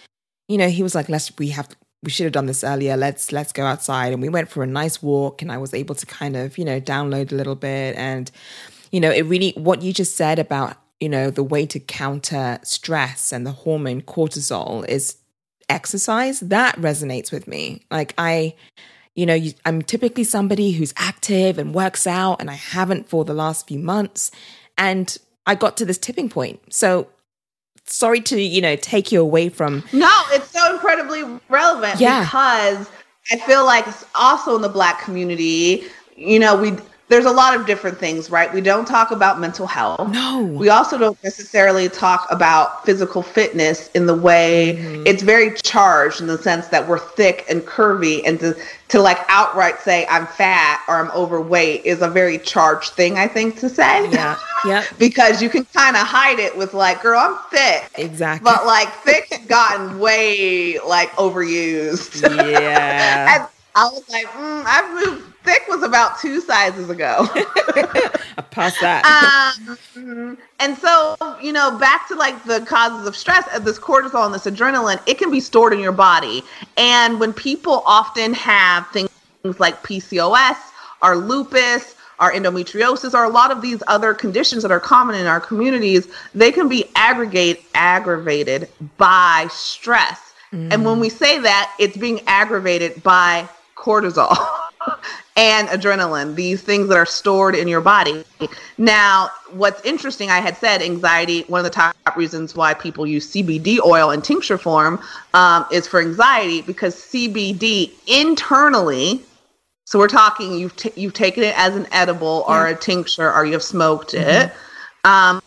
you know, he was like, let's, we have, we should have done this earlier. Let's, let's go outside. And we went for a nice walk and I was able to kind of, you know, download a little bit and, you know, it really, what you just said about, you know, the way to counter stress and the hormone cortisol is exercise. That resonates with me. Like, I, you know, you, I'm typically somebody who's active and works out, and I haven't for the last few months. And I got to this tipping point. So, sorry to, you know, take you away from. No, it's so incredibly relevant yeah. because I feel like it's also in the Black community, you know, we there's a lot of different things, right? We don't talk about mental health. No. We also don't necessarily talk about physical fitness in the way mm-hmm. it's very charged in the sense that we're thick and curvy and to to like outright say I'm fat or I'm overweight is a very charged thing I think to say. Yeah. [LAUGHS] Yeah. because you can kind of hide it with like, girl, I'm thick. Exactly. But like thick has gotten way like overused. Yeah. [LAUGHS] and I was like, mm, I've moved thick was about two sizes ago. [LAUGHS] Past that. Um, and so, you know, back to like the causes of stress, uh, this cortisol and this adrenaline, it can be stored in your body. And when people often have things like PCOS or lupus, or endometriosis, or a lot of these other conditions that are common in our communities, they can be aggregate aggravated by stress. Mm. And when we say that, it's being aggravated by cortisol. [LAUGHS] and adrenaline, these things that are stored in your body. Now, what's interesting, I had said anxiety, one of the top reasons why people use CBD oil in tincture form um, is for anxiety because CBD internally, so we're talking you've, t- you've taken it as an edible or a tincture or you have smoked mm-hmm. it. Um,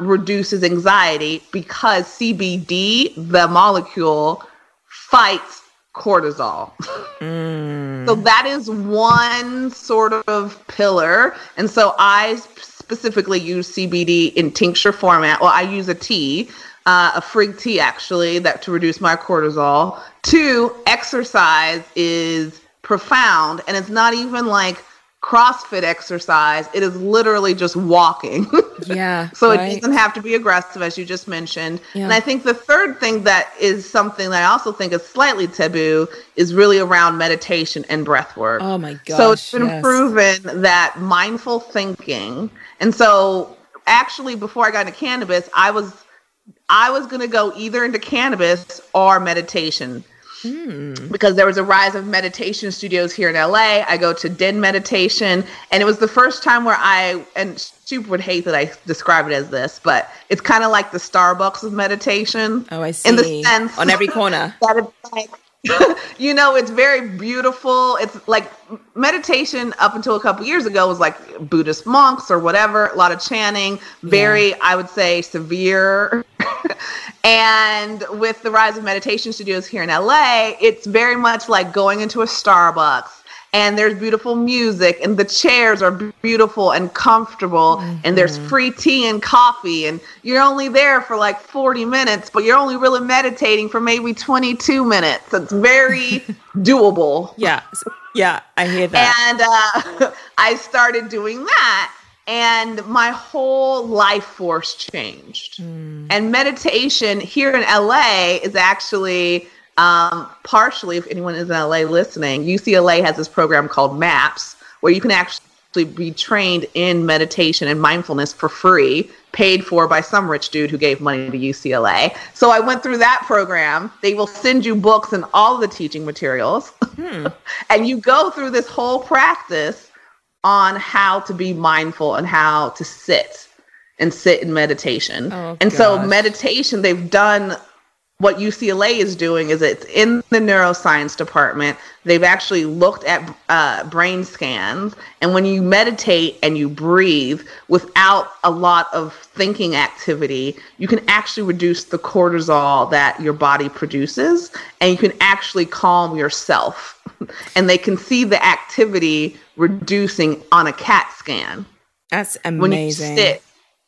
reduces anxiety because CBD, the molecule, fights cortisol. Mm. so that is one sort of pillar. And so I specifically use CBD in tincture format. Well, I use a tea, uh, a Frigg tea actually, that to reduce my cortisol. Two, exercise is profound, and it's not even like CrossFit exercise. It is literally just walking. [LAUGHS] Yeah. so right. it doesn't have to be aggressive, as you just mentioned. Yeah. And I think the third thing that is something that I also think is slightly taboo is really around meditation and breath work. Oh my gosh. So it's been yes. proven that mindful thinking, and so actually before I got into cannabis, I was I was going to go either into cannabis or meditation Mm. Because there was a rise of meditation studios here in LA. I go to Den Meditation, and it was the first time where I and Super would hate that I describe it as this, but it's kind of like the Starbucks of meditation. Oh, I see. In the sense on every corner. [LAUGHS] that it's like [LAUGHS] you know, it's very beautiful. It's like meditation up until a couple years ago was like Buddhist monks or whatever, a lot of chanting, very, yeah. I would say, severe. [LAUGHS] and with the rise of meditation studios here in LA, it's very much like going into a Starbucks and there's beautiful music and the chairs are beautiful and comfortable mm-hmm. and there's mm-hmm. free tea and coffee and you're only there for like 40 minutes but you're only really meditating for maybe 22 minutes it's very [LAUGHS] doable yeah yeah i hear that and uh, [LAUGHS] i started doing that and my whole life force changed mm. and meditation here in la is actually um, partially, if anyone is in LA listening, UCLA has this program called MAPS, where you can actually be trained in meditation and mindfulness for free, paid for by some rich dude who gave money to UCLA. So I went through that program. They will send you books and all the teaching materials. [LAUGHS] Hmm. and you go through this whole practice on how to be mindful and how to sit and sit in meditation. Oh, and gosh. so meditation, they've done what UCLA is doing is it's in the neuroscience department. They've actually looked at uh, brain scans, and when you meditate and you breathe without a lot of thinking activity, you can actually reduce the cortisol that your body produces, and you can actually calm yourself. [LAUGHS] and they can see the activity reducing on a CAT scan. That's amazing. When you sit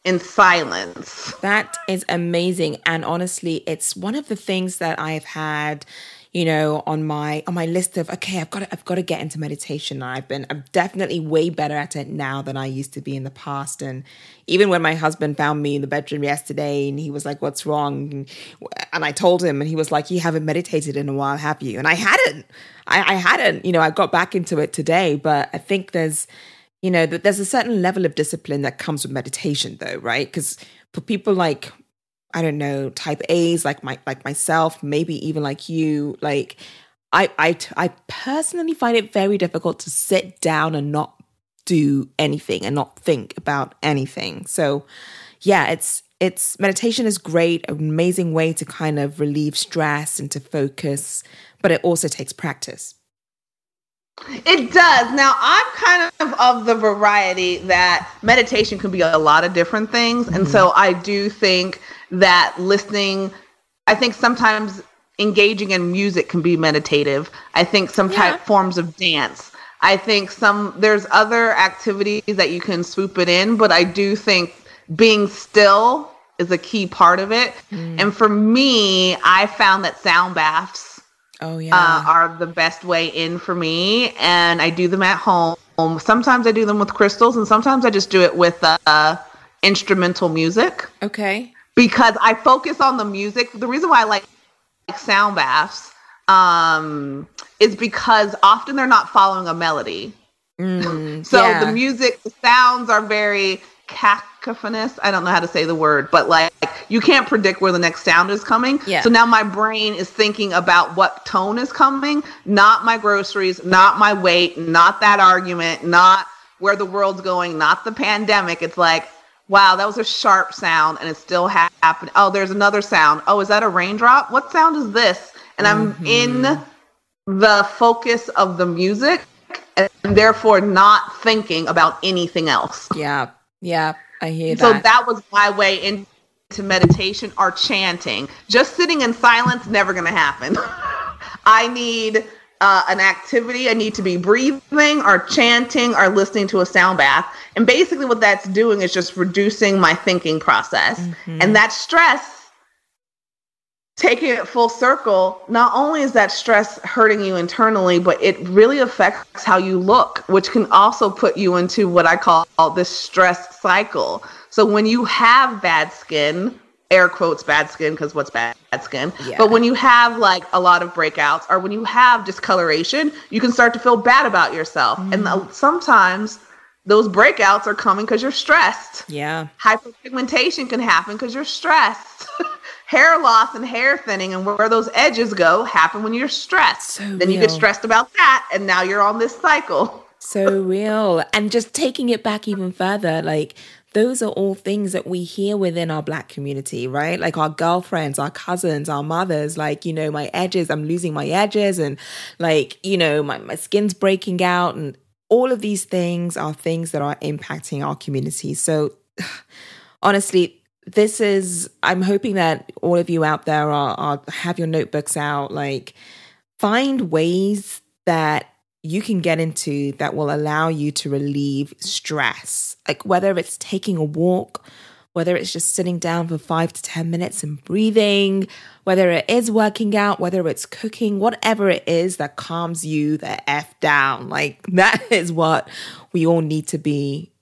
in silence. That is amazing. And honestly, it's one of the things that I've had you know on my on my list of okay i've got to i've got to get into meditation i've been i'm definitely way better at it now than i used to be in the past. And even when my husband found me in the bedroom yesterday and he was like what's wrong? And i told him and he was like you haven't meditated in a while have you? And i hadn't. I, I hadn't. You know i got back into it today but i think there's you know that there's a certain level of discipline that comes with meditation though right? Because for people like i don't know type a's like my like myself maybe even like you like I, I i personally find it very difficult to sit down and not do anything and not think about anything. So yeah it's it's meditation is great amazing way to kind of relieve stress and to focus but it also takes practice It does. Now, I'm kind of of the variety that meditation can be a lot of different things. Mm-hmm. And so I do think that listening, I think sometimes engaging in music can be meditative. I think some yeah. type forms of dance. I think some there's other activities that you can swoop it in, but I do think being still is a key part of it. Mm. And for me, I found that sound baths oh yeah uh, are the best way in for me and I do them at home. Sometimes I do them with crystals and sometimes I just do it with uh, instrumental music. Okay. Because I focus on the music. The reason why I like sound baths um, is because often they're not following a melody. Mm, [LAUGHS] so yeah. the music, the sounds are very cacophonous. I don't know how to say the word, but like you can't predict where the next sound is coming. Yeah. So now my brain is thinking about what tone is coming, not my groceries, not my weight, not that argument, not where the world's going, not the pandemic. It's like, wow, that was a sharp sound and it's still ha- happening. Oh, there's another sound. Oh, is that a raindrop? What sound is this? And I'm mm-hmm. in the focus of the music and therefore not thinking about anything else. Yeah. Yeah. I hear so that. So that was my way into meditation or chanting. Just sitting in silence, never going to happen. [LAUGHS] I need uh, an activity. I need to be breathing or chanting or listening to a sound bath. And basically, what that's doing is just reducing my thinking process. Mm-hmm. And that stress, taking it full circle, not only is that stress hurting you internally, but it really affects how you look, which can also put you into what I call this stress cycle. So when you have bad skin, air quotes bad skin because what's bad skin yeah. but when you have like a lot of breakouts or when you have discoloration you can start to feel bad about yourself mm. and the, sometimes those breakouts are coming because you're stressed yeah hyperpigmentation can happen because you're stressed [LAUGHS] hair loss and hair thinning and where those edges go happen when you're stressed so then real. you get stressed about that and now you're on this cycle so real and just taking it back even further like those are all things that we hear within our black community, right? Like our girlfriends, our cousins, our mothers, like, you know, my edges, I'm losing my edges and like, you know, my, my skin's breaking out and all of these things are things that are impacting our community. So [SIGHS] honestly, this is i'm hoping that all of you out there are, are have your notebooks out like find ways that you can get into that will allow you to relieve stress. Like whether it's taking a walk, whether it's just sitting down for five to 10 minutes and breathing, whether it is working out, whether it's cooking, whatever it is that calms you the F down. Like that is what we all need to be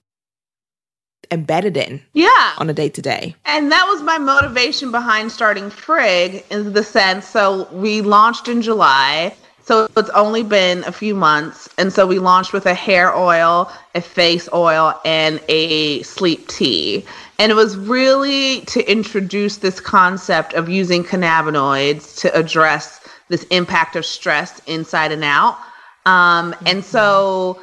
embedded in yeah on a day to day and that was my motivation behind starting Frigg in the sense so we launched in july so it's only been a few months. And so we launched with a hair oil, a face oil, and a sleep tea. And it was really to introduce this concept of using cannabinoids to address this impact of stress inside and out. Um, and so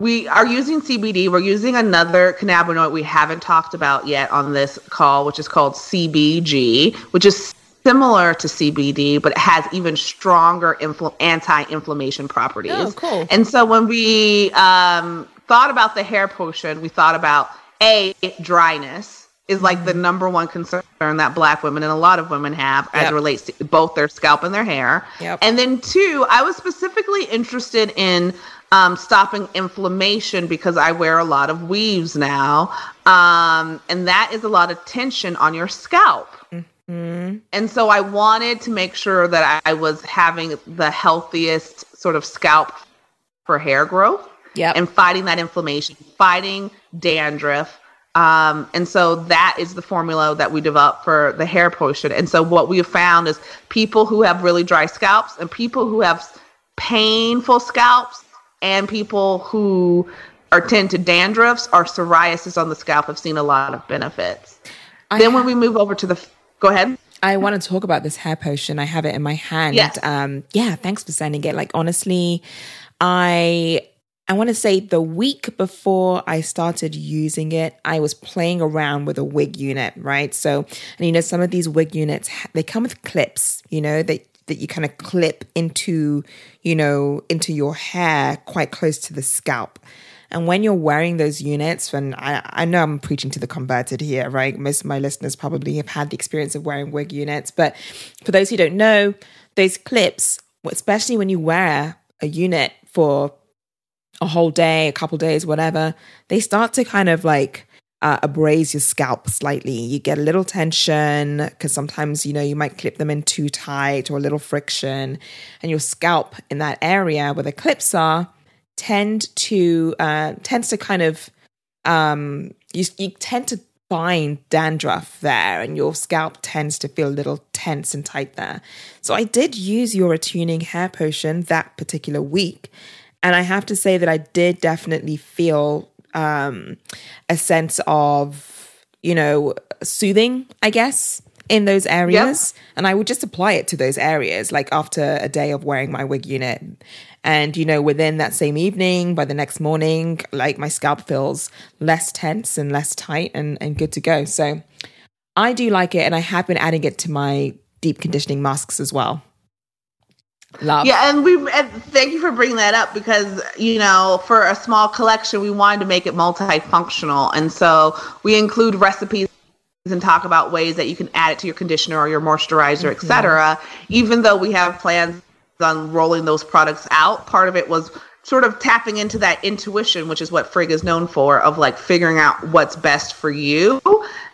we are using CBD. We're using another cannabinoid we haven't talked about yet on this call, which is called CBG, which is similar to CBD, but it has even stronger infl- anti-inflammation properties. Oh, cool. And so when we um, thought about the hair potion, we thought about a dryness is like the mm-hmm. number one concern that black women and a lot of women have as yep. it relates to both their scalp and their hair. Yep. And then two, I was specifically interested in um, stopping inflammation because I wear a lot of weaves now. Um, and that is a lot of tension on your scalp. Mm-hmm. And so I wanted to make sure that I was having the healthiest sort of scalp for hair growth. Yep. And fighting that inflammation, fighting dandruff. Um, and so that is the formula that we developed for the hair potion. And so what we have found is people who have really dry scalps and people who have painful scalps and people who are tend to dandruffs or psoriasis on the scalp have seen a lot of benefits. I then when we move over to the Go ahead. I want to talk about this hair potion. I have it in my hand. Yes. Um, yeah, thanks for sending it. Like honestly, I I want to say the week before I started using it, I was playing around with a wig unit, right? So, and you know, some of these wig units they come with clips. You know, they that you kind of clip into, you know, into your hair quite close to the scalp. And when you're wearing those units, and I, I know I'm preaching to the converted here, right? Most of my listeners probably have had the experience of wearing wig units. But for those who don't know, those clips, especially when you wear a unit for a whole day, a couple days, whatever, they start to kind of like uh, abrase your scalp slightly. You get a little tension because sometimes, you know, you might clip them in too tight or a little friction. And your scalp in that area where the clips are tend to, uh, tends to kind of, um, you, you tend to find dandruff there and your scalp tends to feel a little tense and tight there. So I did use your attuning hair potion that particular week. And I have to say that I did definitely feel um, a sense of, you know, soothing, I guess, in those areas. Yep. And I would just apply it to those areas, like after a day of wearing my wig unit. And, you know, within that same evening, by the next morning, like my scalp feels less tense and less tight and, and good to go. So I do like it. And I have been adding it to my deep conditioning masks as well. Love. Yeah, and we and thank you for bringing that up because you know for a small collection we wanted to make it multifunctional, and so we include recipes and talk about ways that you can add it to your conditioner or your moisturizer, mm-hmm. etc. Even though we have plans on rolling those products out, part of it was sort of tapping into that intuition, which is what Frigg is known for, of like figuring out what's best for you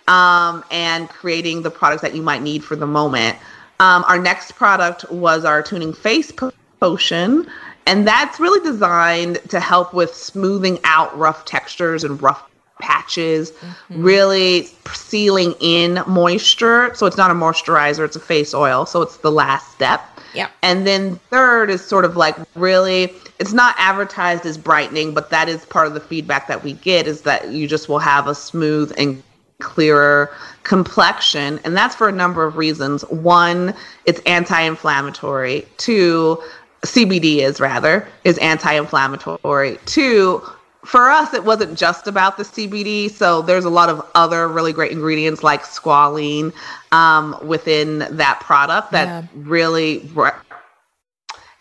um, and creating the products that you might need for the moment. Um, our next product was our tuning face potion, and that's really designed to help with smoothing out rough textures and rough patches, mm-hmm. really sealing in moisture. So it's not a moisturizer, it's a face oil. So it's the last step. Yeah. And then third is sort of like really it's not advertised as brightening, but that is part of the feedback that we get is that you just will have a smooth and clearer complexion. And that's for a number of reasons. One, it's anti inflammatory. Two, CBD is rather, is anti inflammatory. Two, for us, it wasn't just about the CBD. So there's a lot of other really great ingredients like squalene um, within that product that yeah. really re-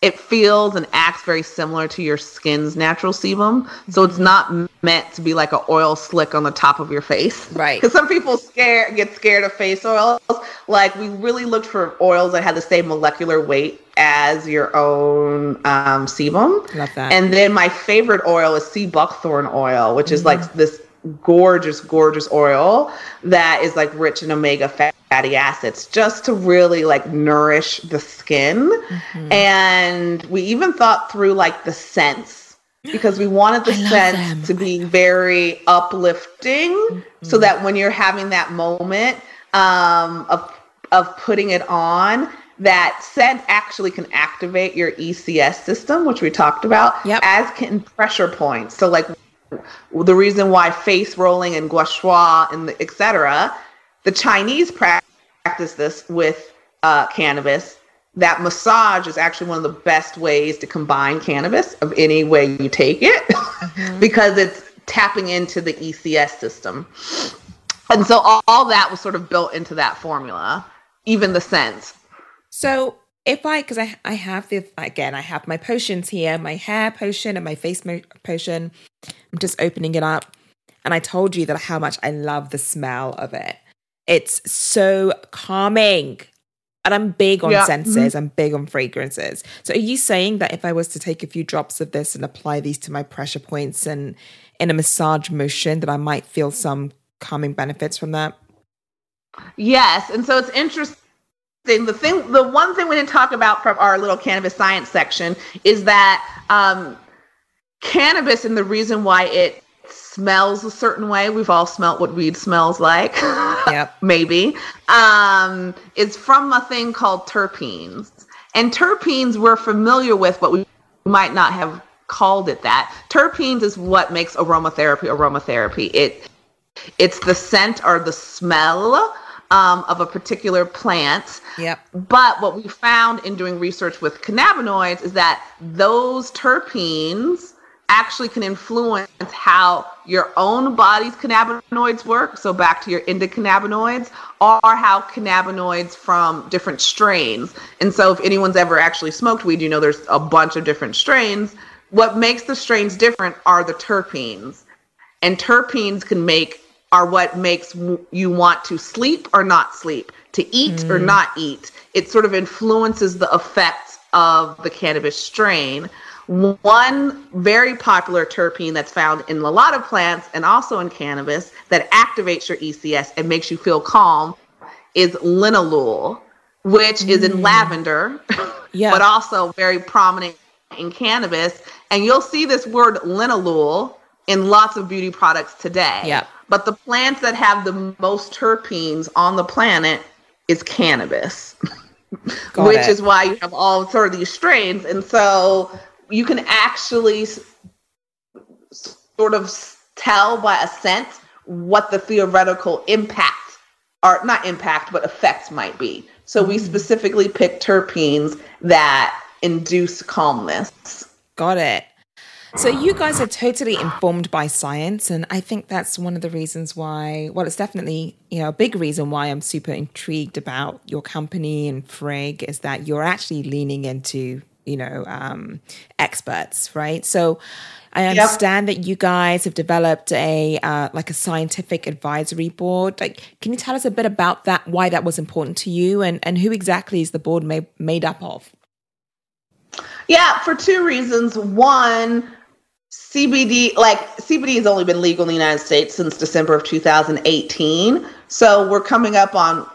it feels and acts very similar to your skin's natural sebum. So it's not meant to be like an oil slick on the top of your face. Right. Because some people scare get scared of face oils. Like we really looked for oils that had the same molecular weight as your own um, sebum. Love that. And then my favorite oil is sea buckthorn oil, which is mm-hmm. like this gorgeous, gorgeous oil that is like rich in omega fatty acids just to really like nourish the skin. Mm-hmm. And we even thought through like the scents because we wanted the scents to be very uplifting mm-hmm. so that when you're having that moment um, of of putting it on that scent actually can activate your ECS system, which we talked about, yep. as can pressure points. So, like the reason why face rolling and gua sha and etc. The Chinese practice this with uh, cannabis. That massage is actually one of the best ways to combine cannabis of any way you take it mm-hmm. [LAUGHS] because it's tapping into the ECS system. And so all, all that was sort of built into that formula, even the scents. So if I, because I, I have the, again, I have my potions here, my hair potion and my face mo- potion. I'm just opening it up. And I told you that how much I love the smell of it. It's so calming. And I'm big on yeah. senses, mm-hmm. I'm big on fragrances. So are you saying that if I was to take a few drops of this and apply these to my pressure points and in a massage motion, that I might feel some calming benefits from that? Yes. And so it's interesting the thing the one thing we didn't talk about from our little cannabis science section is that um, cannabis and the reason why it smells a certain way we've all smelt what weed smells like [LAUGHS] yep. maybe um, is from a thing called terpenes and terpenes we're familiar with but we might not have called it that terpenes is what makes aromatherapy aromatherapy it it's the scent or the smell um, of a particular plant. Yep. But what we found in doing research with cannabinoids is that those terpenes actually can influence how your own body's cannabinoids work, so back to your endocannabinoids, or how cannabinoids from different strains. And so, if anyone's ever actually smoked weed, you know there's a bunch of different strains. What makes the strains different are the terpenes. And terpenes can make are what makes you want to sleep or not sleep, to eat mm. or not eat. It sort of influences the effects of the cannabis strain. One very popular terpene that's found in a lot of plants and also in cannabis that activates your ECS and makes you feel calm is linalool, which mm. is in mm. lavender, [LAUGHS] yeah. but also very prominent in cannabis. And you'll see this word linalool in lots of beauty products today. Yeah. But the plants that have the most terpenes on the planet is cannabis. [LAUGHS] which it. is why you have all sort of these strains. And so you can actually sort of tell by a scent what the theoretical impact or not impact but effects might be. So we mm-hmm. specifically pick terpenes that induce calmness. Got it. So you guys are totally informed by science and i think that's one of the reasons why well it's definitely you know a big reason why i'm super intrigued about your company and Frigg is that you're actually leaning into you know um, experts right so i understand yep. that you guys have developed a uh, like a scientific advisory board like can you tell us a bit about that why that was important to you and and who exactly is the board made, made up of yeah for two reasons one CBD, like CBD has only been legal in the United States since December of 2018. So we're coming up on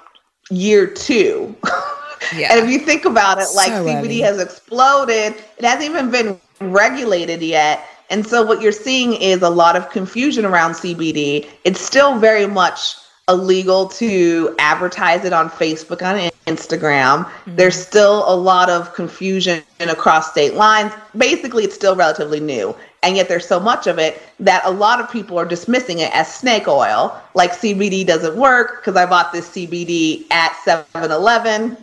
year two. [LAUGHS] Yeah. and if you think about it, like so CBD has exploded, it hasn't even been regulated yet. And so what you're seeing is a lot of confusion around CBD. It's still very much illegal to advertise it on Facebook on Instagram. Mm-hmm. There's still a lot of confusion across state lines. Basically, it's still relatively new. And yet there's so much of it that a lot of people are dismissing it as snake oil. Like CBD doesn't work because I bought this CBD at 7-Eleven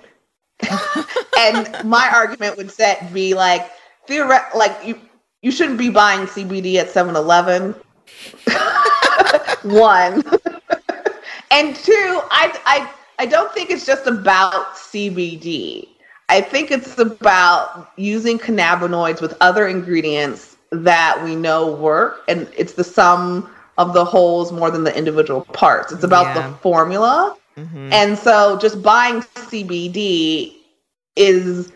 [LAUGHS] and my argument would set be like theoret- like you you shouldn't be buying CBD at 7-Eleven. [LAUGHS] One. [LAUGHS] and two, I I I don't think it's just about CBD. I think it's about using cannabinoids with other ingredients that we know work and it's the sum of the wholes more than the individual parts. It's about yeah. the formula Mm-hmm. And so just buying CBD is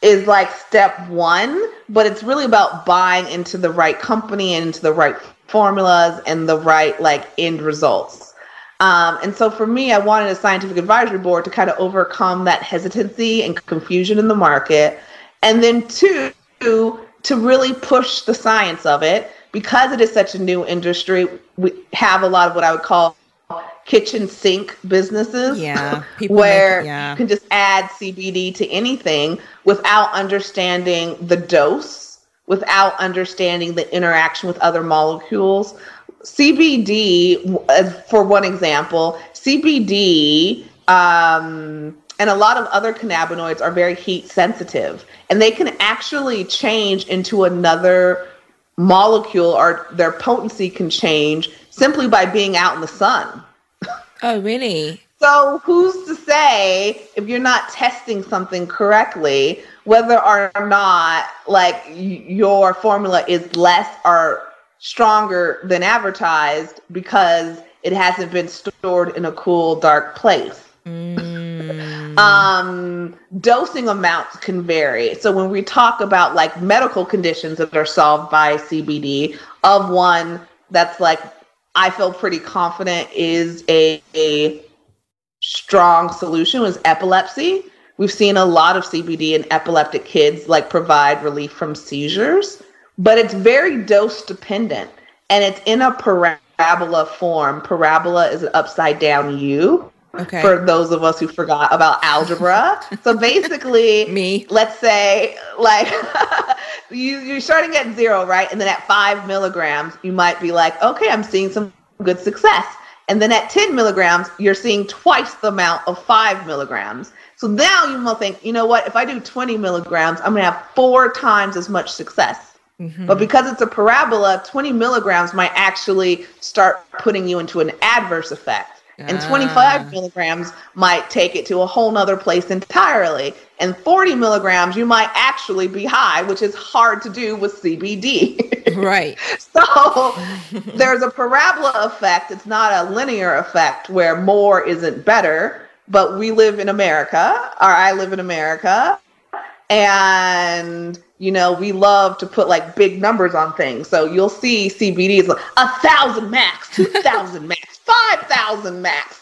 is like step 1, but it's really about buying into the right company and into the right formulas and the right like end results. Um, and so for me, I wanted a scientific advisory board to kind of overcome that hesitancy and confusion in the market. And then two, to really push the science of it because it is such a new industry. We have a lot of what I would call kitchen sink businesses. Yeah. [LAUGHS] where make, yeah. you can just add CBD to anything without understanding the dose, without understanding the interaction with other molecules. CBD, for one example, CBD um, and a lot of other cannabinoids are very heat sensitive, and they can actually change into another molecule, or their potency can change simply by being out in the sun. Oh, really? So who's to say if you're not testing something correctly, whether or not like your formula is less or stronger than advertised because it hasn't been stored in a cool, dark place. Mm. [LAUGHS] um, dosing amounts can vary. So when we talk about like medical conditions that are solved by CBD, of one that's like I feel pretty confident is a, a strong solution was epilepsy. We've seen a lot of CBD in epileptic kids like provide relief from seizures, but it's very dose dependent and it's in a parabola form. Parabola is an upside down U. Okay. For those of us who forgot about algebra. [LAUGHS] so basically, me. Let's say like [LAUGHS] you you're starting at zero, right? And then at five milligrams, you might be like, okay, I'm seeing some good success. And then at 10 milligrams, you're seeing twice the amount of five milligrams. So now you will think, you know what? If I do 20 milligrams, I'm going to have four times as much success. Mm-hmm. But because it's a parabola, 20 milligrams might actually start putting you into an adverse effect. And 25 uh. milligrams might take it to a whole nother place entirely. And 40 milligrams, you might actually be high, which is hard to do with CBD. [LAUGHS] right. so there's a parabola effect. It's not a linear effect where more isn't better. But we live in America, or I live in America. And you know, we love to put like big numbers on things. So you'll see CBD is like a thousand max, two thousand max, [LAUGHS] five thousand max.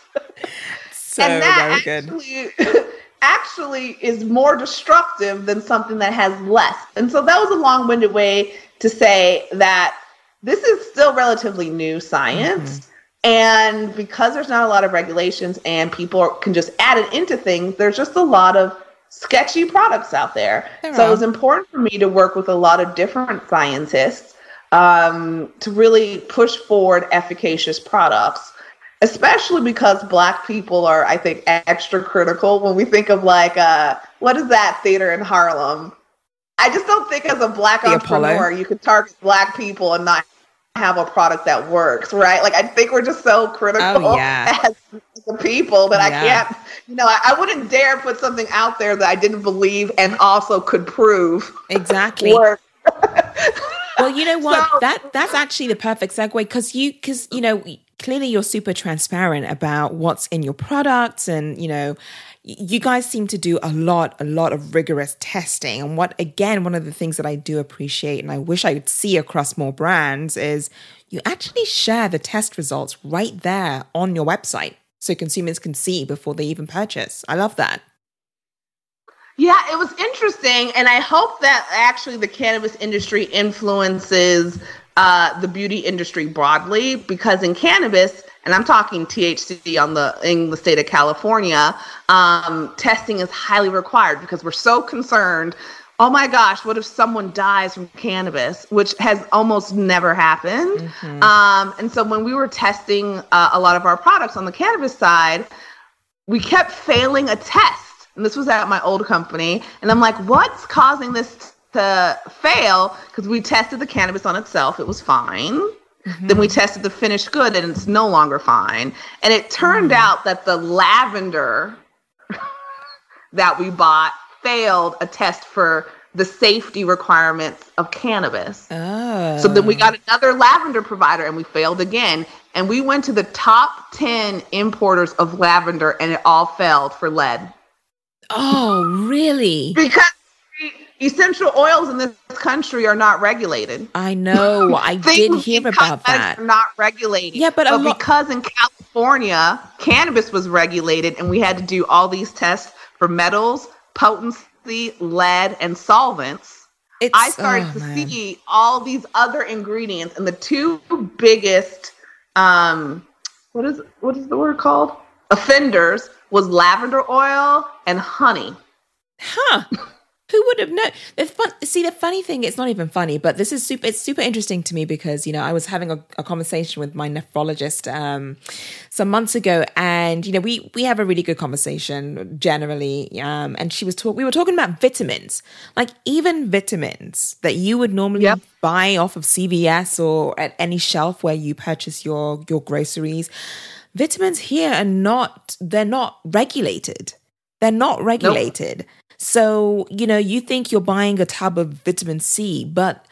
So and that actually, [LAUGHS] actually is more destructive than something that has less. And so that was a long-winded way to say that this is still relatively new science. Mm-hmm. And because there's not a lot of regulations and people can just add it into things, there's just a lot of sketchy products out there. so it was important for me to work with a lot of different scientists um, to really push forward efficacious products, especially because Black people are, I think, extra critical when we think of like, uh, what is that theater in Harlem? I just don't think as a Black the entrepreneur Apollo. you can target Black people and not have a product that works, right? Like I think we're just so critical oh, yeah. [LAUGHS] as, the people that yeah. I can't, you know, I, I, wouldn't dare put something out there that I didn't believe and also could prove exactly. well, you know [LAUGHS] what? So, that that's actually the perfect segue because you because you know clearly you're super transparent about what's in your products and you know you guys seem to do a lot a lot of rigorous testing and what again one of the things that i do appreciate and i wish i could see across more brands is you actually share the test results right there on your website so consumers can see before they even purchase i love that yeah it was interesting and i hope that actually the cannabis industry influences uh, the beauty industry broadly because in cannabis and I'm talking THC on the in the state of California, um, testing is highly required because we're so concerned. Oh my gosh, what if someone dies from cannabis, which has almost never happened? Mm-hmm. Um, and so when we were testing uh, a lot of our products on the cannabis side, we kept failing a test. And this was at my old company. And I'm like, what's causing this to fail? Because we tested the cannabis on itself, it was fine. Mm-hmm. Then we tested the finished good and it's no longer fine. And it turned mm. out that the lavender [LAUGHS] that we bought failed a test for the safety requirements of cannabis. Oh. So then we got another lavender provider and we failed again. And we went to the top 10 importers of lavender and it all failed for lead. Oh, really? Because essential oils in this country are not regulated. I know. I [LAUGHS] did hear about that. Not regulated. Yeah, but, but lo- because in California, cannabis was regulated, and we had to do all these tests for metals, potency, lead, and solvents. It's, I started oh, to man. see all these other ingredients, and the two biggest, um, what is what is the word called? Offenders was lavender oil and honey. Huh. [LAUGHS] Who would have known? The fun, see, the funny thing, it's not even funny, but this is super. It's super interesting to me because you know I was having a, a conversation with my nephrologist um, some months ago, and you know we we have a really good conversation generally, um, and she was talking, We were talking about vitamins, like even vitamins that you would normally yep. buy off of CVS or at any shelf where you purchase your your groceries. Vitamins here are not. They're not regulated. They're not regulated. Nope. So, you know, you think you're buying a tub of vitamin C, but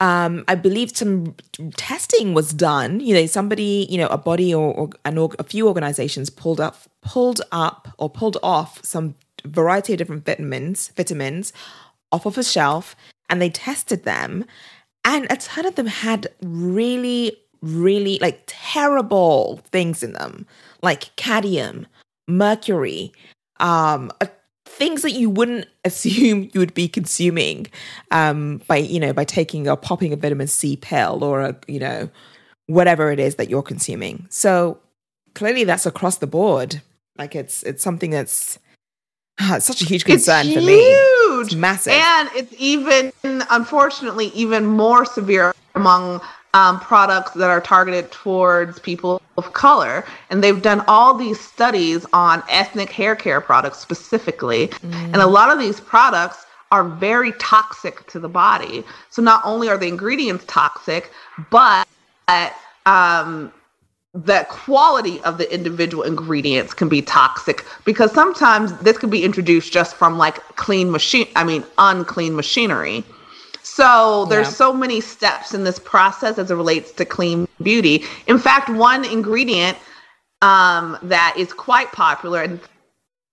um, I believe some testing was done. You know, somebody, you know, a body or, or an a few organizations pulled up, pulled up or pulled off some variety of different vitamins, vitamins off of a shelf, and they tested them, and a ton of them had really, really like terrible things in them, like cadmium, mercury, um, a things that you wouldn't [LAUGHS] assume you would be consuming um, by you know by taking or popping a vitamin C pill or a you know whatever it is that you're consuming. So clearly that's across the board. Like it's it's something that's ah, it's such a huge concern for me. It's massive, and it's even unfortunately even more severe among um, products that are targeted towards people of color. And they've done all these studies on ethnic hair care products specifically. Mm. And a lot of these products are very toxic to the body. So not only are the ingredients toxic, but um, the quality of the individual ingredients can be toxic because sometimes this can be introduced just from like clean machine i mean unclean machinery so there's yeah. so many steps in this process as it relates to clean beauty in fact one ingredient um, that is quite popular and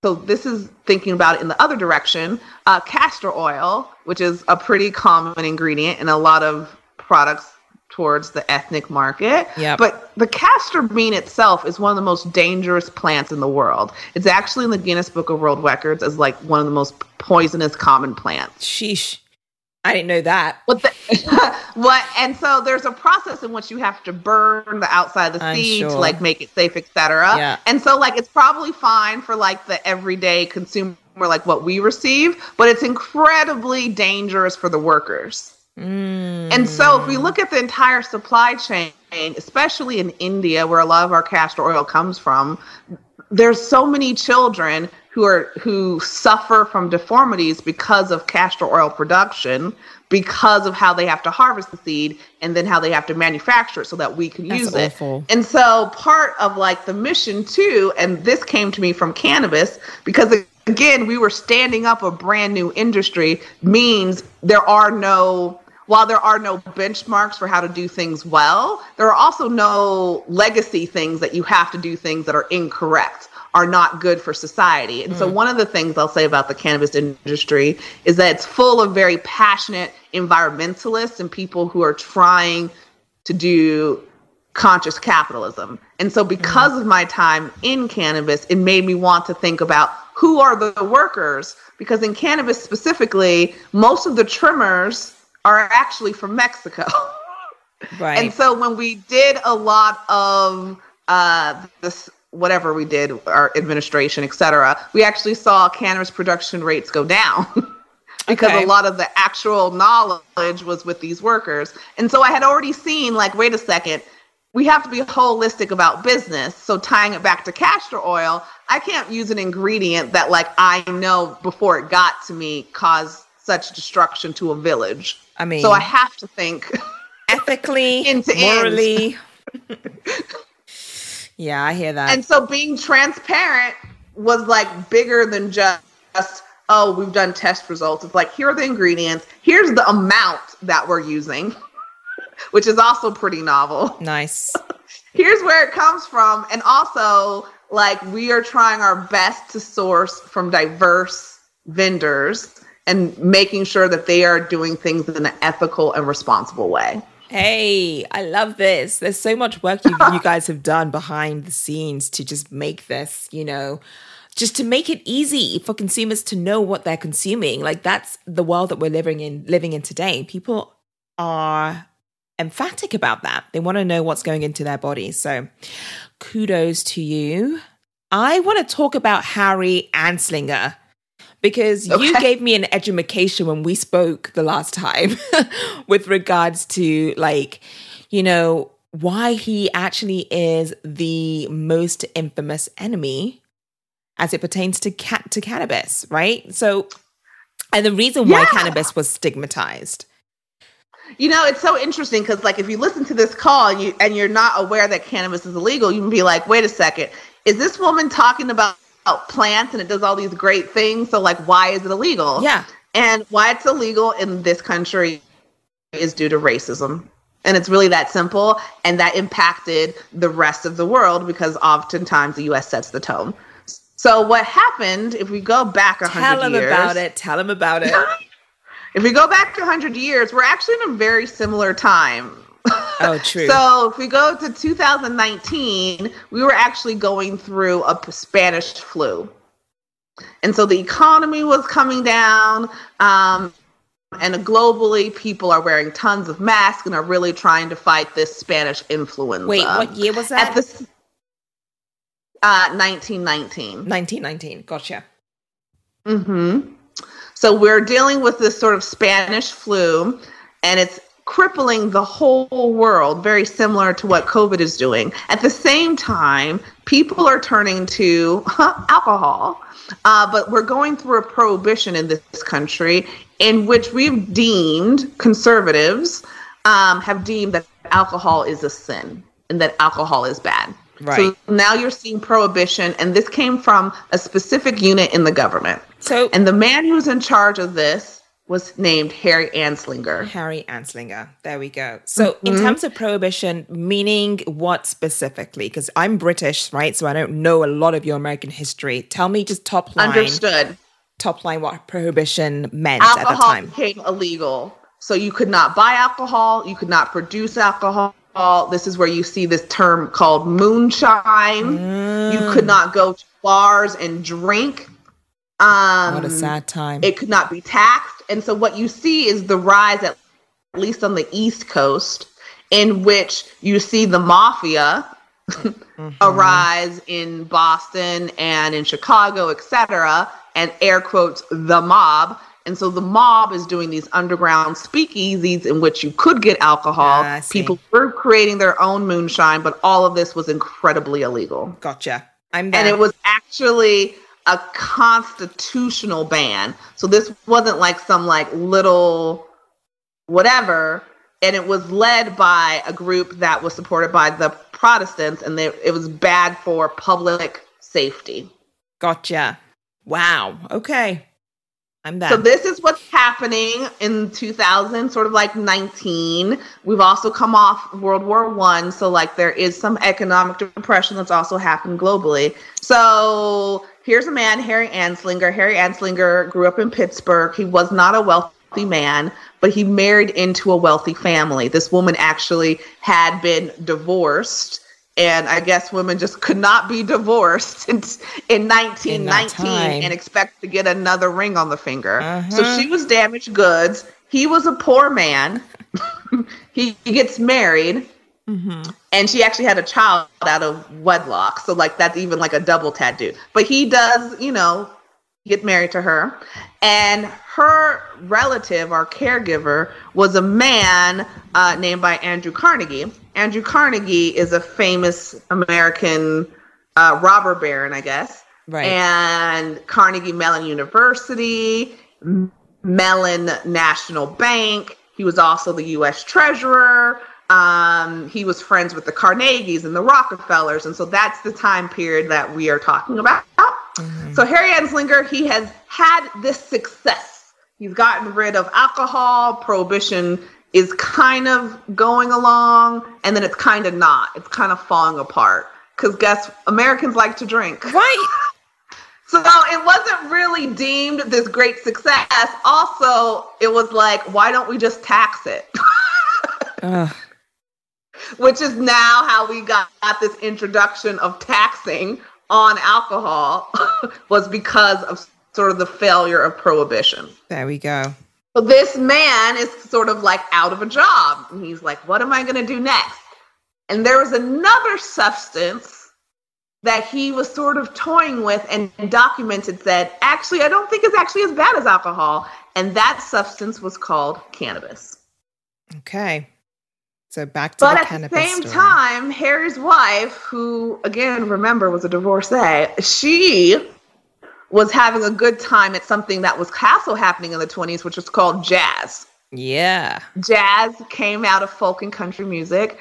so this is thinking about it in the other direction uh, castor oil which is a pretty common ingredient in a lot of products towards the ethnic market. Yeah. But the castor bean itself is one of the most dangerous plants in the world. It's actually in the Guinness Book of World Records as like one of the most poisonous common plants. Sheesh. I didn't know that. What the, [LAUGHS] what and so there's a process in which you have to burn the outside of the seed sure. to like make it safe, etc. Yeah. And so like it's probably fine for like the everyday consumer like what we receive, but it's incredibly dangerous for the workers. Mm. And so, if we look at the entire supply chain, especially in India, where a lot of our castor oil comes from, there's so many children who are who suffer from deformities because of castor oil production, because of how they have to harvest the seed and then how they have to manufacture it so that we can That's use awful. it. And so, part of like the mission too, and this came to me from cannabis because again, we were standing up a brand new industry means there are no while there are no benchmarks for how to do things well, there are also no legacy things that you have to do things that are incorrect, are not good for society. And mm. so, one of the things I'll say about the cannabis industry is that it's full of very passionate environmentalists and people who are trying to do conscious capitalism. And so, because mm. of my time in cannabis, it made me want to think about who are the workers. Because in cannabis specifically, most of the trimmers are actually from Mexico. [LAUGHS] right. And so when we did a lot of uh, this, whatever we did, our administration, et cetera, we actually saw cannabis production rates go down. [LAUGHS] because okay. a lot of the actual knowledge was with these workers. And so I had already seen, like, wait a second, we have to be holistic about business. So tying it back to castor oil, I can't use an ingredient that, like, I know before it got to me caused such destruction to a village. I mean, so I have to think ethically, [LAUGHS] into morally. [LAUGHS] yeah, I hear that. And so being transparent was like bigger than just oh, we've done test results. It's like here are the ingredients. Here's the amount that we're using, [LAUGHS] which is also pretty novel. Nice. Here's where it comes from, and also like we are trying our best to source from diverse vendors and making sure that they are doing things in an ethical and responsible way. Hey, I love this. There's so much work you, you [LAUGHS] guys have done behind the scenes to just make this, you know, just to make it easy for consumers to know what they're consuming. Like that's the world that we're living in living in today. People are emphatic about that. They want to know what's going into their bodies. So kudos to you. I want to talk about Harry Anslinger because [LAUGHS] okay. you gave me an education when we spoke the last time [LAUGHS] with regards to like you know why he actually is the most infamous enemy as it pertains to cat to cannabis right? So and the reason why cannabis was stigmatized. You know, it's so interesting because, like, if you listen to this call and you and you're not aware that cannabis is illegal, you can be like, "Wait a second, is this woman talking about plants and it does all these great things. So, like, why is it illegal? Yeah. And why it's illegal in this country is due to racism. And it's really that simple. And that impacted the rest of the world because oftentimes the US sets the tone. So, what happened if we go back 100 Tell him years, about it. Tell him about it. [LAUGHS] if we go back 100 years, we're actually in a very similar time Oh, [LAUGHS] true. so if we go to 2019, we were actually going through a Spanish flu. And so the economy was coming down. Um, and globally, people are wearing tons of masks and are really trying to fight this Spanish influenza. Wait, what year was that? At the, uh, 1919. 1919. Gotcha. Mm-hmm. So we're dealing with this sort of Spanish flu, and it's crippling the whole world, very similar to what COVID is doing. At the same time, people are turning to alcohol. Uh, but we're going through a prohibition in this country in which we've deemed conservatives um, have deemed that alcohol is a sin and that alcohol is bad. Right. So now you're seeing prohibition, and this came from a specific unit in the government. So, And the man who's in charge of this was named Harry Anslinger. Harry Anslinger. There we go. So, Mm-hmm. in terms of prohibition, meaning what specifically? Because I'm British, right? So I don't know a lot of your American history. Tell me just top line. Understood. Top line what prohibition meant at that Alcohol time. became illegal. So you could not buy alcohol, you could not produce alcohol. This is where you see this term called moonshine. You Mm. could not go to bars and drink. Um, What a sad time. it could not be taxed. And so what you see is the rise, at least on the East Coast, in which you see the mafia [LAUGHS] mm-hmm. arise in Boston and in Chicago, etc., and air quotes the mob. And so the mob is doing these underground speakeasies in which you could get alcohol. Ah, see. People were creating their own moonshine, but all of this was incredibly illegal gotcha. I'm there. and it was actually a constitutional ban. So this wasn't like some like little whatever, and it was led by a group that was supported by the Protestants, and they, it was bad for public safety. gotcha. Wow. Okay. I'm there. So this is what's happening in 2000, sort of like 19. We've also come off World War One, so like there is some economic depression that's also happened globally. So here's a man, Harry Anslinger. Harry Anslinger grew up in Pittsburgh. He was not a wealthy man, but he married into a wealthy family. This woman actually had been divorced. And I guess women just could not be divorced [LAUGHS] in, in 1919 time. and expect to get another ring on the finger. So Uh-huh. she was damaged goods. He was a poor man. he, [LAUGHS] he gets married, Mhm. and she actually had a child out of wedlock. So like that's even like a double tattoo. But he does, you know, get married to her, and her relative or caregiver was a man uh, named by Andrew Carnegie. Andrew Carnegie is a famous American uh, robber baron, I guess Right. and Carnegie Mellon University, Mellon National Bank. He was also the U.S. Treasurer. Um, he was friends with the Carnegies and the Rockefellers, and so that's the time period that we are talking about. So Harry Anslinger, he has had this success. He's gotten rid of alcohol. Prohibition is kind of going along, and then it's kind of not. It's kind of falling apart. Because guess Americans like to drink. [LAUGHS] right. So it wasn't really deemed this great success. Also, it was like, why don't we just tax it? [LAUGHS] Which is now how we got, this introduction of taxing on alcohol [LAUGHS] was because of sort of the failure of prohibition. There we go. So this man is sort of like out of a job. And he's like, what am I going to do next? And there was another substance that he was sort of toying with and documented said, actually, I don't think it's actually as bad as alcohol. And that substance was called cannabis. Okay. So back to But the at the same story. time, Harry's wife, who again, remember, was a divorcee, she was having a good time at something that was also happening in the 20s, which was called jazz. Yeah. jazz came out of folk and country music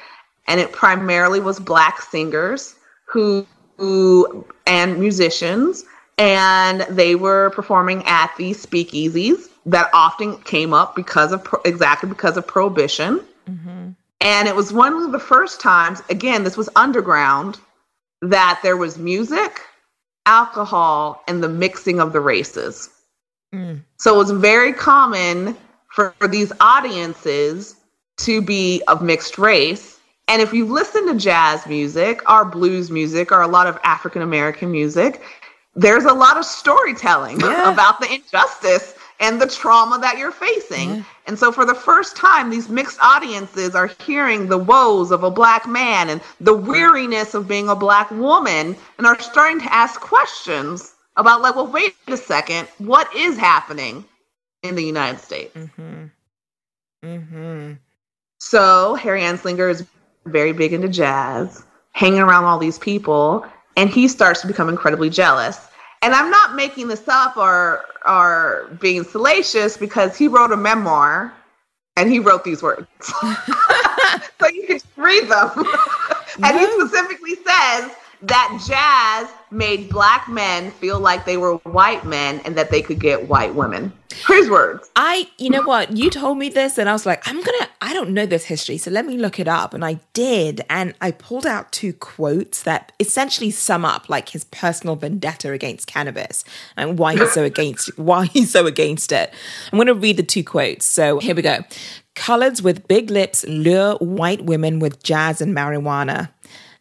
and it primarily was black singers who, who and musicians and they were performing at these speakeasies that often came up because of pro- exactly because of prohibition hmm and it was one of the first times again this was underground that there was music alcohol and the mixing of the races Mm. so it was very common for, for these audiences to be of mixed race. And if you listen to jazz music or blues music or a lot of African American music, there's a lot of storytelling Yeah. about the injustice and the trauma that you're facing. And so for the first time, these mixed audiences are hearing the woes of a black man and the weariness of being a black woman and are starting to ask questions about like, well, wait a second, what is happening in the United States? Mm-hmm. Mm-hmm. So Harry Anslinger is very big into jazz, hanging around all these people, and he starts to become incredibly jealous. And I'm not making this up or or being salacious because he wrote a memoir and he wrote these words. [LAUGHS] so you can read them. [LAUGHS] and he specifically says that jazz made black men feel like they were white men and that they could get white women. His words. I, you know what? You told me this, and I was like, I'm gonna, I don't know this history, so let me look it up. And I did, and I pulled out two quotes that essentially sum up like his personal vendetta against cannabis and why he's so [LAUGHS] against, why he's so against it. I'm gonna read the two quotes. So here we go. Coloreds with big lips lure white women with jazz and marijuana.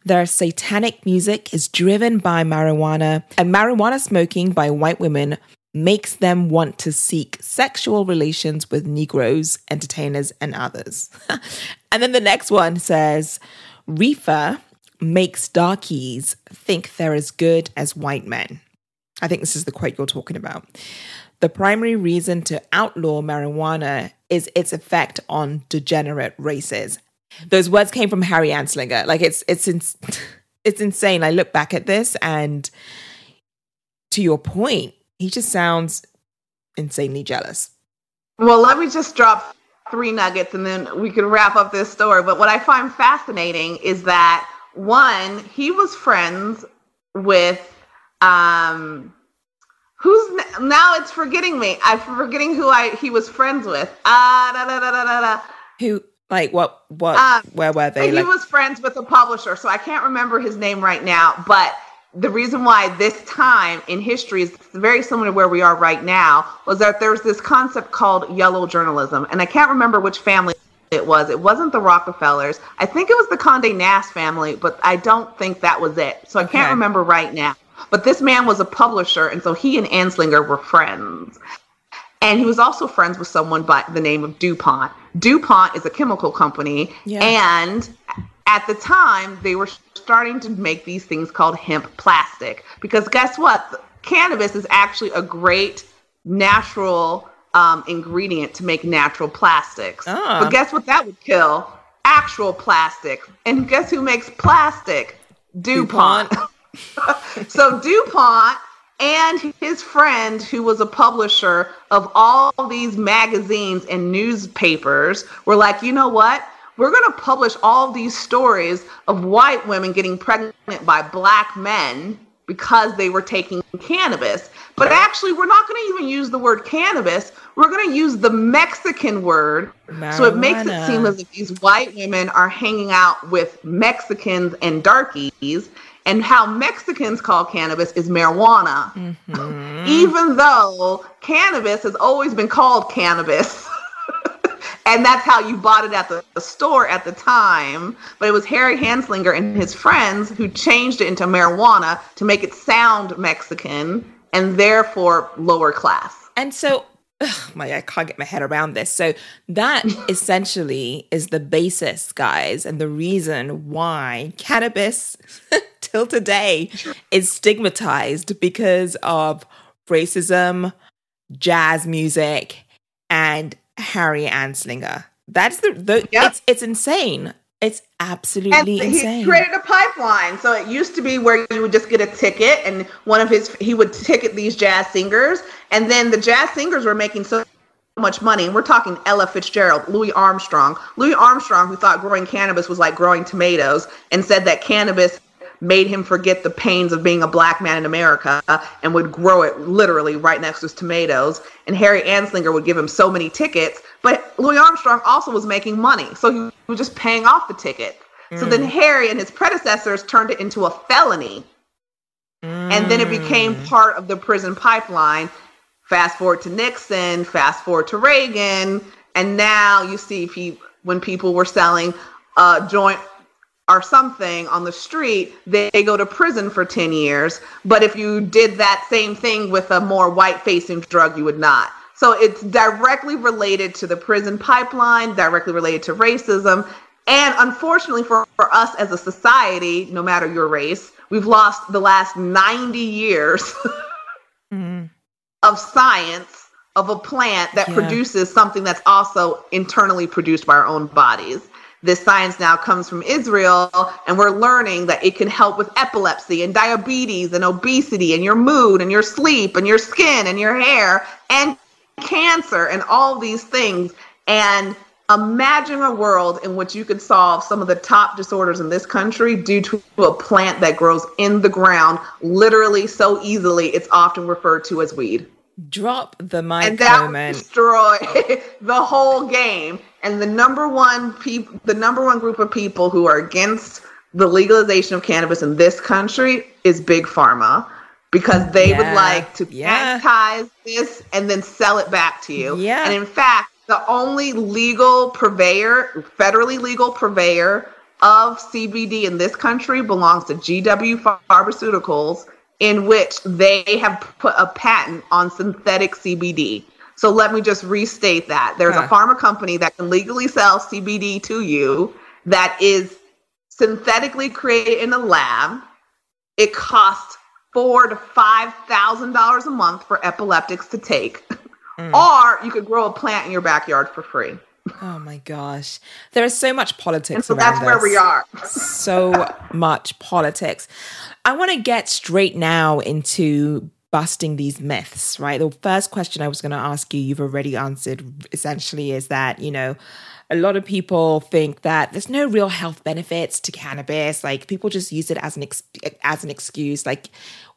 Their satanic music is driven by marijuana, and marijuana smoking by white women makes them want to seek sexual relations with Negroes, entertainers, and others. [LAUGHS] and then the next one says, Reefer makes darkies think they're as good as white men. I think this is the quote you're talking about. The primary reason to outlaw marijuana is its effect on degenerate races. Those words came from Harry Anslinger. Like it's it's ins- it's insane. I look back at this and to your point, he just sounds insanely jealous. Well, let me just drop three nuggets and then we can wrap up this story. But what I find fascinating is that one, he was friends with um who's now it's forgetting me. I'm forgetting who I he was friends with. Ah, da, da, da, da, da. Who like what? What? Um, where were they? He like- was friends with a publisher, so I can't remember his name right now. But the reason why this time in history is very similar to where we are right now was that there's this concept called yellow journalism, and I can't remember which family it was. It wasn't the Rockefellers. I think it was the Condé Nast family, but I don't think that was it. So I can't okay. remember right now. But this man was a publisher, and so he and Anslinger were friends. And he was also friends with someone by the name of DuPont. DuPont is a chemical company. Yeah. And at the time, they were starting to make these things called hemp plastic. Because guess what? Cannabis is actually a great natural um, ingredient to make natural plastics. Oh. But guess what that would kill? Actual plastic. And guess who makes plastic? DuPont. DuPont. [LAUGHS] so DuPont and his friend, who was a publisher of all these magazines and newspapers, were like, you know what? We're going to publish all these stories of white women getting pregnant by black men because they were taking cannabis. But actually, we're not going to even use the word cannabis. We're going to use the Mexican word. Marijuana. So it makes it seem as if these white women are hanging out with Mexicans and darkies and how Mexicans call cannabis is marijuana. Mm-hmm. Even though cannabis has always been called cannabis. [LAUGHS] and that's how you bought it at the, the, store at the time. But it was Harry Anslinger and his friends who changed it into marijuana to make it sound Mexican and therefore lower class. And so my I can't get my head around this. So that [LAUGHS] essentially is the basis, guys, and the reason why cannabis [LAUGHS] till today is stigmatized because of racism, jazz music, and Harry Anslinger. That's the, the yep. it's it's insane. It's absolutely and insane. He created a pipeline. So it used to be where you would just get a ticket, and one of his he would ticket these jazz singers, and then the jazz singers were making so much money. And we're talking Ella Fitzgerald, Louis Armstrong. Louis Armstrong, who thought growing cannabis was like growing tomatoes, and said that cannabis made him forget the pains of being a black man in America and would grow it literally right next to his tomatoes. And Harry Anslinger would give him so many tickets. But Louis Armstrong also was making money. So he was just paying off the ticket. Mm. So then mm. Harry and his predecessors turned it into a felony. Mm. And then it became mm. part of the prison pipeline. Fast forward to Nixon, fast forward to Reagan. And now you see if when people were selling uh, joint or something on the street, they go to prison for 10 years. But if you did that same thing with a more white facing drug, you would not. So it's directly related to the prison pipeline, directly related to racism. And unfortunately for, for us as a society, no matter your race, we've lost the last 90 years mm-hmm. [LAUGHS] of science of a plant that yeah. produces something that's also internally produced by our own bodies. This science now comes from Israel, and we're learning that it can help with epilepsy and diabetes and obesity and your mood and your sleep and your skin and your hair and cancer and all these things. And imagine a world in which you could solve some of the top disorders in this country due to a plant that grows in the ground literally so easily it's often referred to as weed drop the mic and that moment. destroy [LAUGHS] the whole game and the number one people the number one group of people who are against the legalization of cannabis in this country is big pharma because they yeah. would like to yeah. this and then sell it back to you yeah and in fact the only legal purveyor, federally legal purveyor of CBD in this country belongs to GW Pharmaceuticals, in which they have put a patent on synthetic CBD. So let me just restate that. There's huh. a pharma company that can legally sell CBD to you that is synthetically created in a lab. It costs four to five thousand dollars a month for epileptics to take. Mm. Or you could grow a plant in your backyard for free. Oh my gosh. There is so much politics. And so that's this. where we are. so much politics. I want to get straight now into busting these myths, right? The first question I was going to ask you, you've already answered essentially, is that, you know, a lot of people think that there's no real health benefits to cannabis. Like people just use it as an ex- as an excuse. Like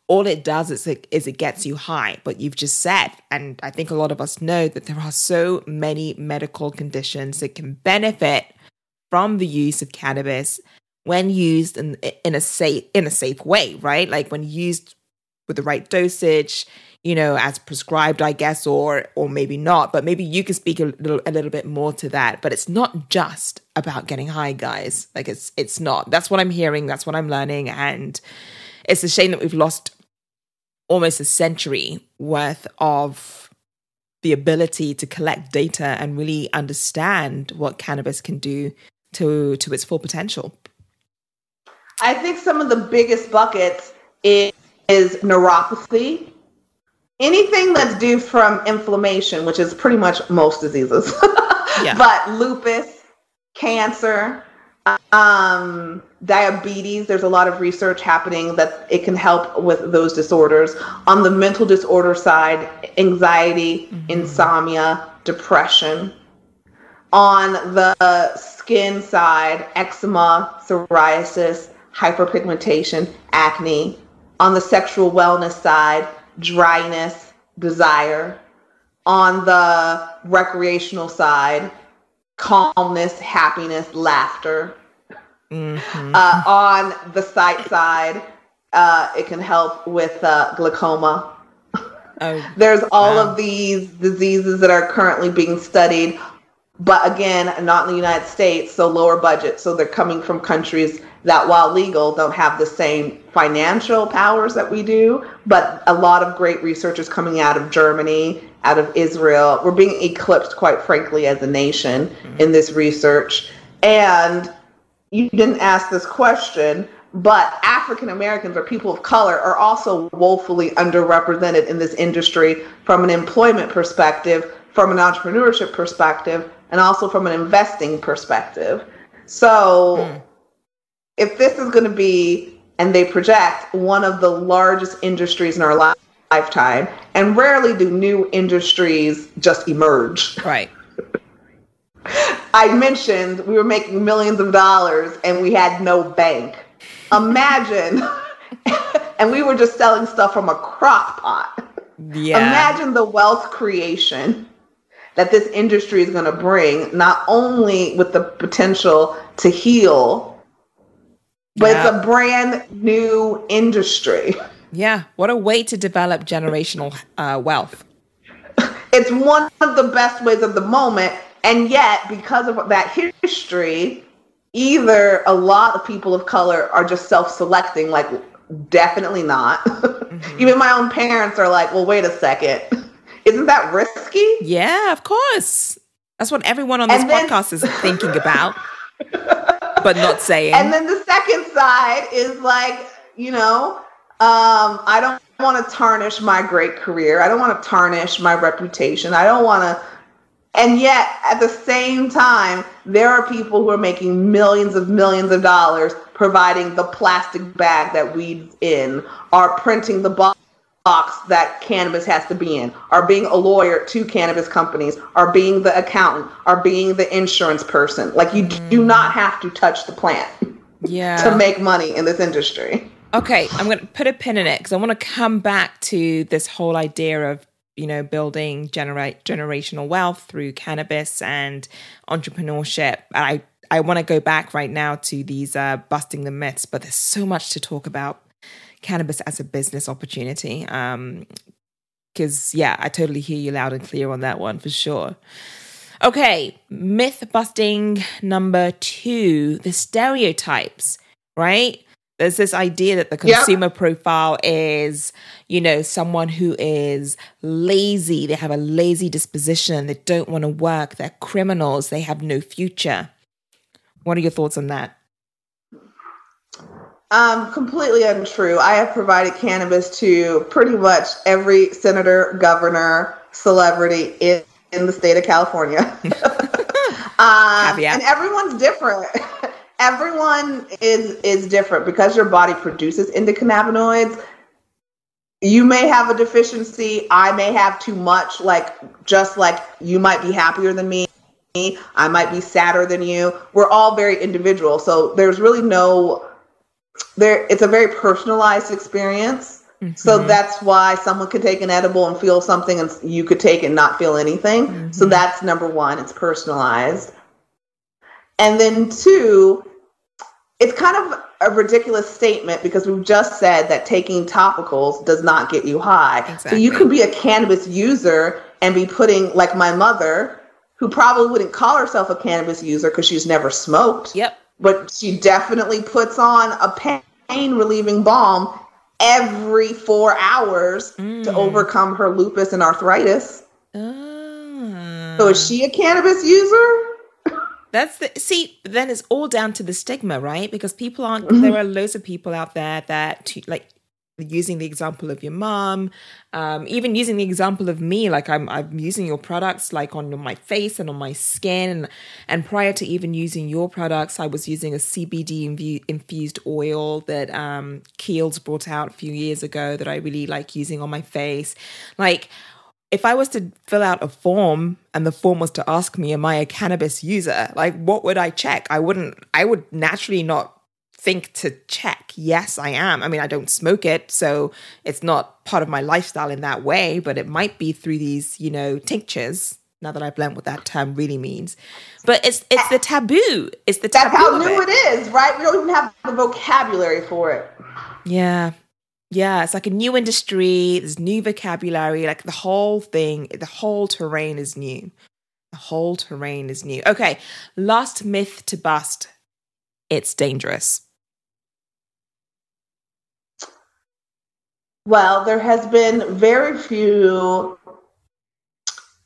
all it does is it, is it gets you high. But you've just said, and I think a lot of us know that there are so many medical conditions that can benefit from the use of cannabis when used in in a safe in a safe way, right? Like when used with the right dosage, you know, as prescribed, I guess, or or maybe not. But maybe you can speak a little a little bit more to that. But it's not just about getting high, guys. Like it's it's not. That's what I'm hearing. That's what I'm learning, and it's a shame that we've lost almost a century worth of the ability to collect data and really understand what cannabis can do to to its full potential. I think some of the biggest buckets is, is neuropathy. Anything that's due from inflammation, which is pretty much most diseases, [LAUGHS] yeah. but lupus, cancer, um, diabetes, there's a lot of research happening that it can help with those disorders. On the mental disorder side, anxiety, mm-hmm. insomnia, depression. On the skin side, eczema, psoriasis, hyperpigmentation, acne. On the sexual wellness side, dryness, desire. On the recreational side, calmness, happiness, laughter. Mm-hmm. Uh, on the sight side, uh, it can help with uh, glaucoma. Oh, [LAUGHS] There's all wow. of these diseases that are currently being studied, but again, not in the United States, so lower budget. So they're coming from countries that, while legal, don't have the same financial powers that we do. But a lot of great research is coming out of Germany, out of Israel. We're being eclipsed, quite frankly, as a nation mm-hmm. in this research. And you didn't ask this question, but African Americans or people of color are also woefully underrepresented in this industry from an employment perspective, from an entrepreneurship perspective, and also from an investing perspective. So, mm. If this is going to be, and they project, one of the largest industries in our life, lifetime, and rarely do new industries just emerge. Right. [LAUGHS] I mentioned we were making millions of dollars and we had no bank. Imagine, [LAUGHS] and we were just selling stuff from a crock pot. Yeah. Imagine the wealth creation that this industry is going to bring, not only with the potential to heal, but yeah. it's a brand new industry. Yeah, what a way to develop generational uh, wealth. It's one of the best ways of the moment. And yet, because of that history, either a lot of people of color are just self selecting, like, definitely not. Mm-hmm. [LAUGHS] Even my own parents are like, well, wait a second. Isn't that risky? Yeah, of course. That's what everyone on this then, podcast is thinking about, [LAUGHS] but not [LAUGHS] saying. And then the second side is like, you know, um, I don't want to tarnish my great career. I don't want to tarnish my reputation. I don't want to. And yet, at the same time, there are people who are making millions of millions of dollars providing the plastic bag that weeds in, are printing the box that cannabis has to be in, are being a lawyer to cannabis companies, are being the accountant, are being the insurance person. Like you mm. do not have to touch the plant yeah. to make money in this industry. Okay, I'm going to put a pin in it because I want to come back to this whole idea of you know building generate generational wealth through cannabis and entrepreneurship. I I want to go back right now to these uh, busting the myths, but there's so much to talk about cannabis as a business opportunity. Um, because yeah, I totally hear you loud and clear on that one for sure. Okay, myth busting number two: the stereotypes. Right, there's this idea that the consumer profile is, you know, someone who is lazy, they have a lazy disposition, they don't want to work, they're criminals, they have no future. What are your thoughts on that? Um, completely untrue. I have provided cannabis to pretty much every senator, governor, celebrity in, in the state of California. [LAUGHS] um, and everyone's different. [LAUGHS] everyone is is different. Because your body produces endocannabinoids you may have a deficiency. I may have too much. Like just like you might be happier than me. I might be sadder than you. We're all very individual. So there's really no there it's a very personalized experience mm-hmm. so that's why someone could take an edible and feel something and you could take and not feel anything mm-hmm. so that's number one it's personalized and then two it's kind of a ridiculous statement because we've just said that taking topicals does not get you high. Exactly. So you could be a cannabis user and be putting, like my mother, who probably wouldn't call herself a cannabis user because she's never smoked. Yep. But she definitely puts on a pain relieving balm every four hours mm. to overcome her lupus and arthritis. Uh. So is she a cannabis user? That's the see. Then it's all down to the stigma, right? Because people aren't. Mm-hmm. There are loads of people out there that like using the example of your mom, um, even using the example of me. Like I'm, I'm using your products like on my face and on my skin. And prior to even using your products, I was using a CBD infused oil that um, Kiehl's brought out a few years ago that I really like using on my face. Like if I was to fill out a form and the form was to ask me, Am I a cannabis user? Like, what would I check? I wouldn't, I would naturally not think to check, Yes, I am. I mean, I don't smoke it, so it's not part of my lifestyle in that way, but it might be through these, you know, tinctures. Now that I've learned what that term really means, but it's it's the taboo. It's the taboo. That's how new it. it is, right? We don't even have the vocabulary for it. Yeah, yeah, it's like a new industry, there's new vocabulary, like the whole thing, the whole terrain is new. The whole terrain is new. Okay, last myth to bust it's dangerous. Well, there has been very few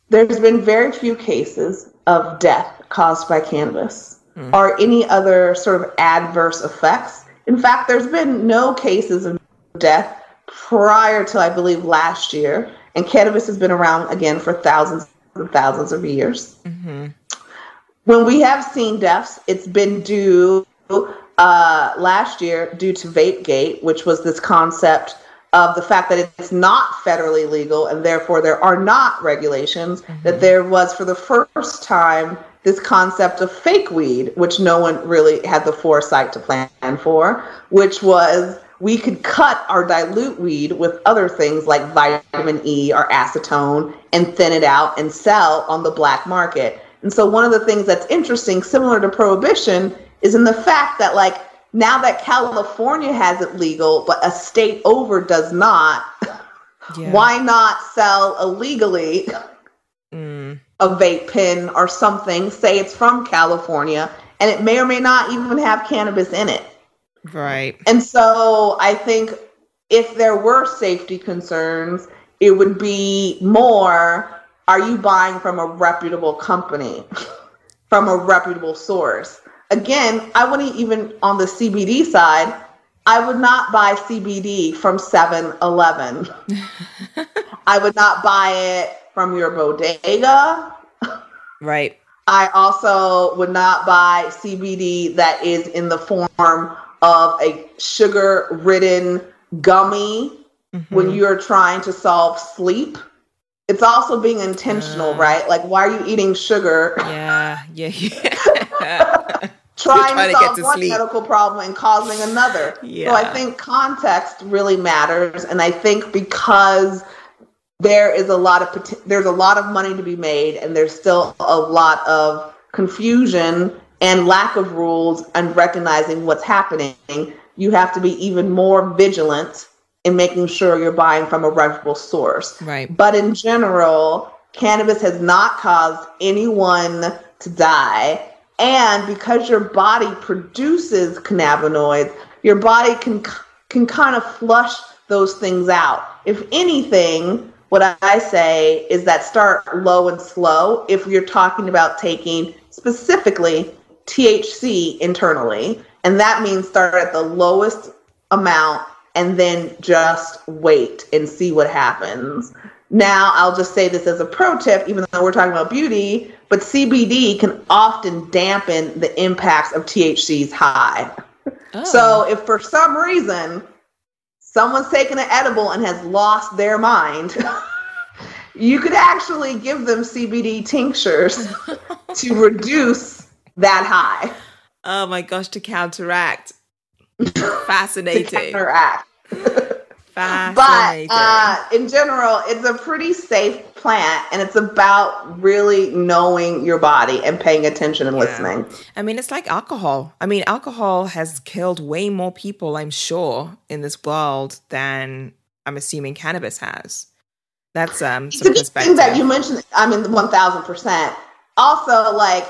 there's been very few cases of death caused by cannabis mm. or any other sort of adverse effects. In fact, there's been no cases of death prior to, I believe, last year. And cannabis has been around again for thousands and thousands of years. Mm-hmm. When we have seen deaths, it's been due uh, last year due to VapeGate, which was this concept of the fact that it's not federally legal and therefore there are not regulations, mm-hmm. that there was for the first time this concept of fake weed, which no one really had the foresight to plan for, which was we could cut our dilute weed with other things like vitamin E or acetone and thin it out and sell on the black market. And so one of the things that's interesting, similar to prohibition, is in the fact that like now that California has it legal, but a state over does not, yeah. [LAUGHS] why not sell illegally mm. a vape pen or something? Say it's from California and it may or may not even have cannabis in it. Right. And so I think if there were safety concerns, it would be more are you buying from a reputable company, [LAUGHS] from a reputable source? Again, I wouldn't even on the CBD side, I would not buy CBD from 7 Eleven. [LAUGHS] I would not buy it from your bodega. Right. I also would not buy CBD that is in the form of a sugar ridden gummy mm-hmm. when you're trying to solve sleep. It's also being intentional, uh, right? Like, why are you eating sugar? Yeah, yeah, [LAUGHS] yeah. [LAUGHS] trying, trying, to solve to one sleep. medical problem and causing another. Yeah. So I think context really matters, and I think because there is a lot of there's a lot of money to be made, and there's still a lot of confusion and lack of rules and recognizing what's happening. You have to be even more vigilant in making sure you're buying from a reputable source. Right. But in general, cannabis has not caused anyone to die. And because your body produces cannabinoids, your body can can kind of flush those things out. If anything, what I say is that start low and slow if you're talking about taking specifically THC internally. And that means start at the lowest amount and then just wait and see what happens. Now, I'll just say this as a pro tip, even though we're talking about beauty, but CBD can often dampen the impacts of THC's high. Oh. So, if for some reason someone's taken an edible and has lost their mind, [LAUGHS] you could actually give them CBD tinctures [LAUGHS] to reduce that high. Oh my gosh, to counteract. [LAUGHS] Fascinating. to counteract. But uh, in general, it's a pretty safe plant and it's about really knowing your body and paying attention and yeah. listening. I mean, it's like alcohol. I mean, alcohol has killed way more people, I'm sure, in this world than I'm assuming cannabis has. That's um some perspective. that you mentioned. I mean, one thousand percent. Also, like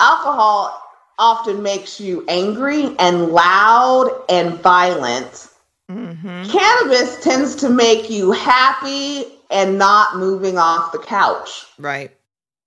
alcohol often makes you angry and loud and violent. Mm-hmm. Cannabis tends to make you happy and not moving off the couch. Right.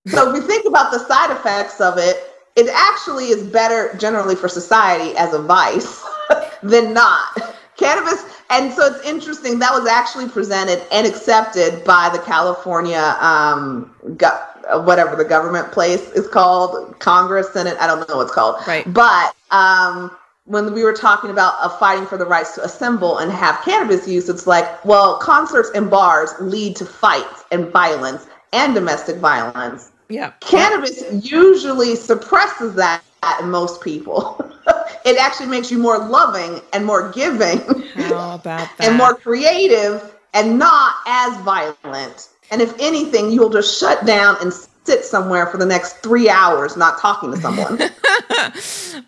so if we think about the side effects of it, it actually is better generally for society as a vice [LAUGHS] than not. Cannabis, and so it's interesting that was actually presented and accepted by the California um, go- whatever the government place is called, Congress, Senate, I don't know what it's called. Right. But um, when we were talking about uh, fighting for the rights to assemble and have cannabis use, it's like, well, concerts and bars lead to fights and violence and domestic violence. Yeah. Cannabis usually suppresses that in most people. [LAUGHS] it actually makes you more loving and more giving. How about that? [LAUGHS] and more creative and not as violent. And if anything, you'll just shut down and sit somewhere for the next three hours not talking to someone.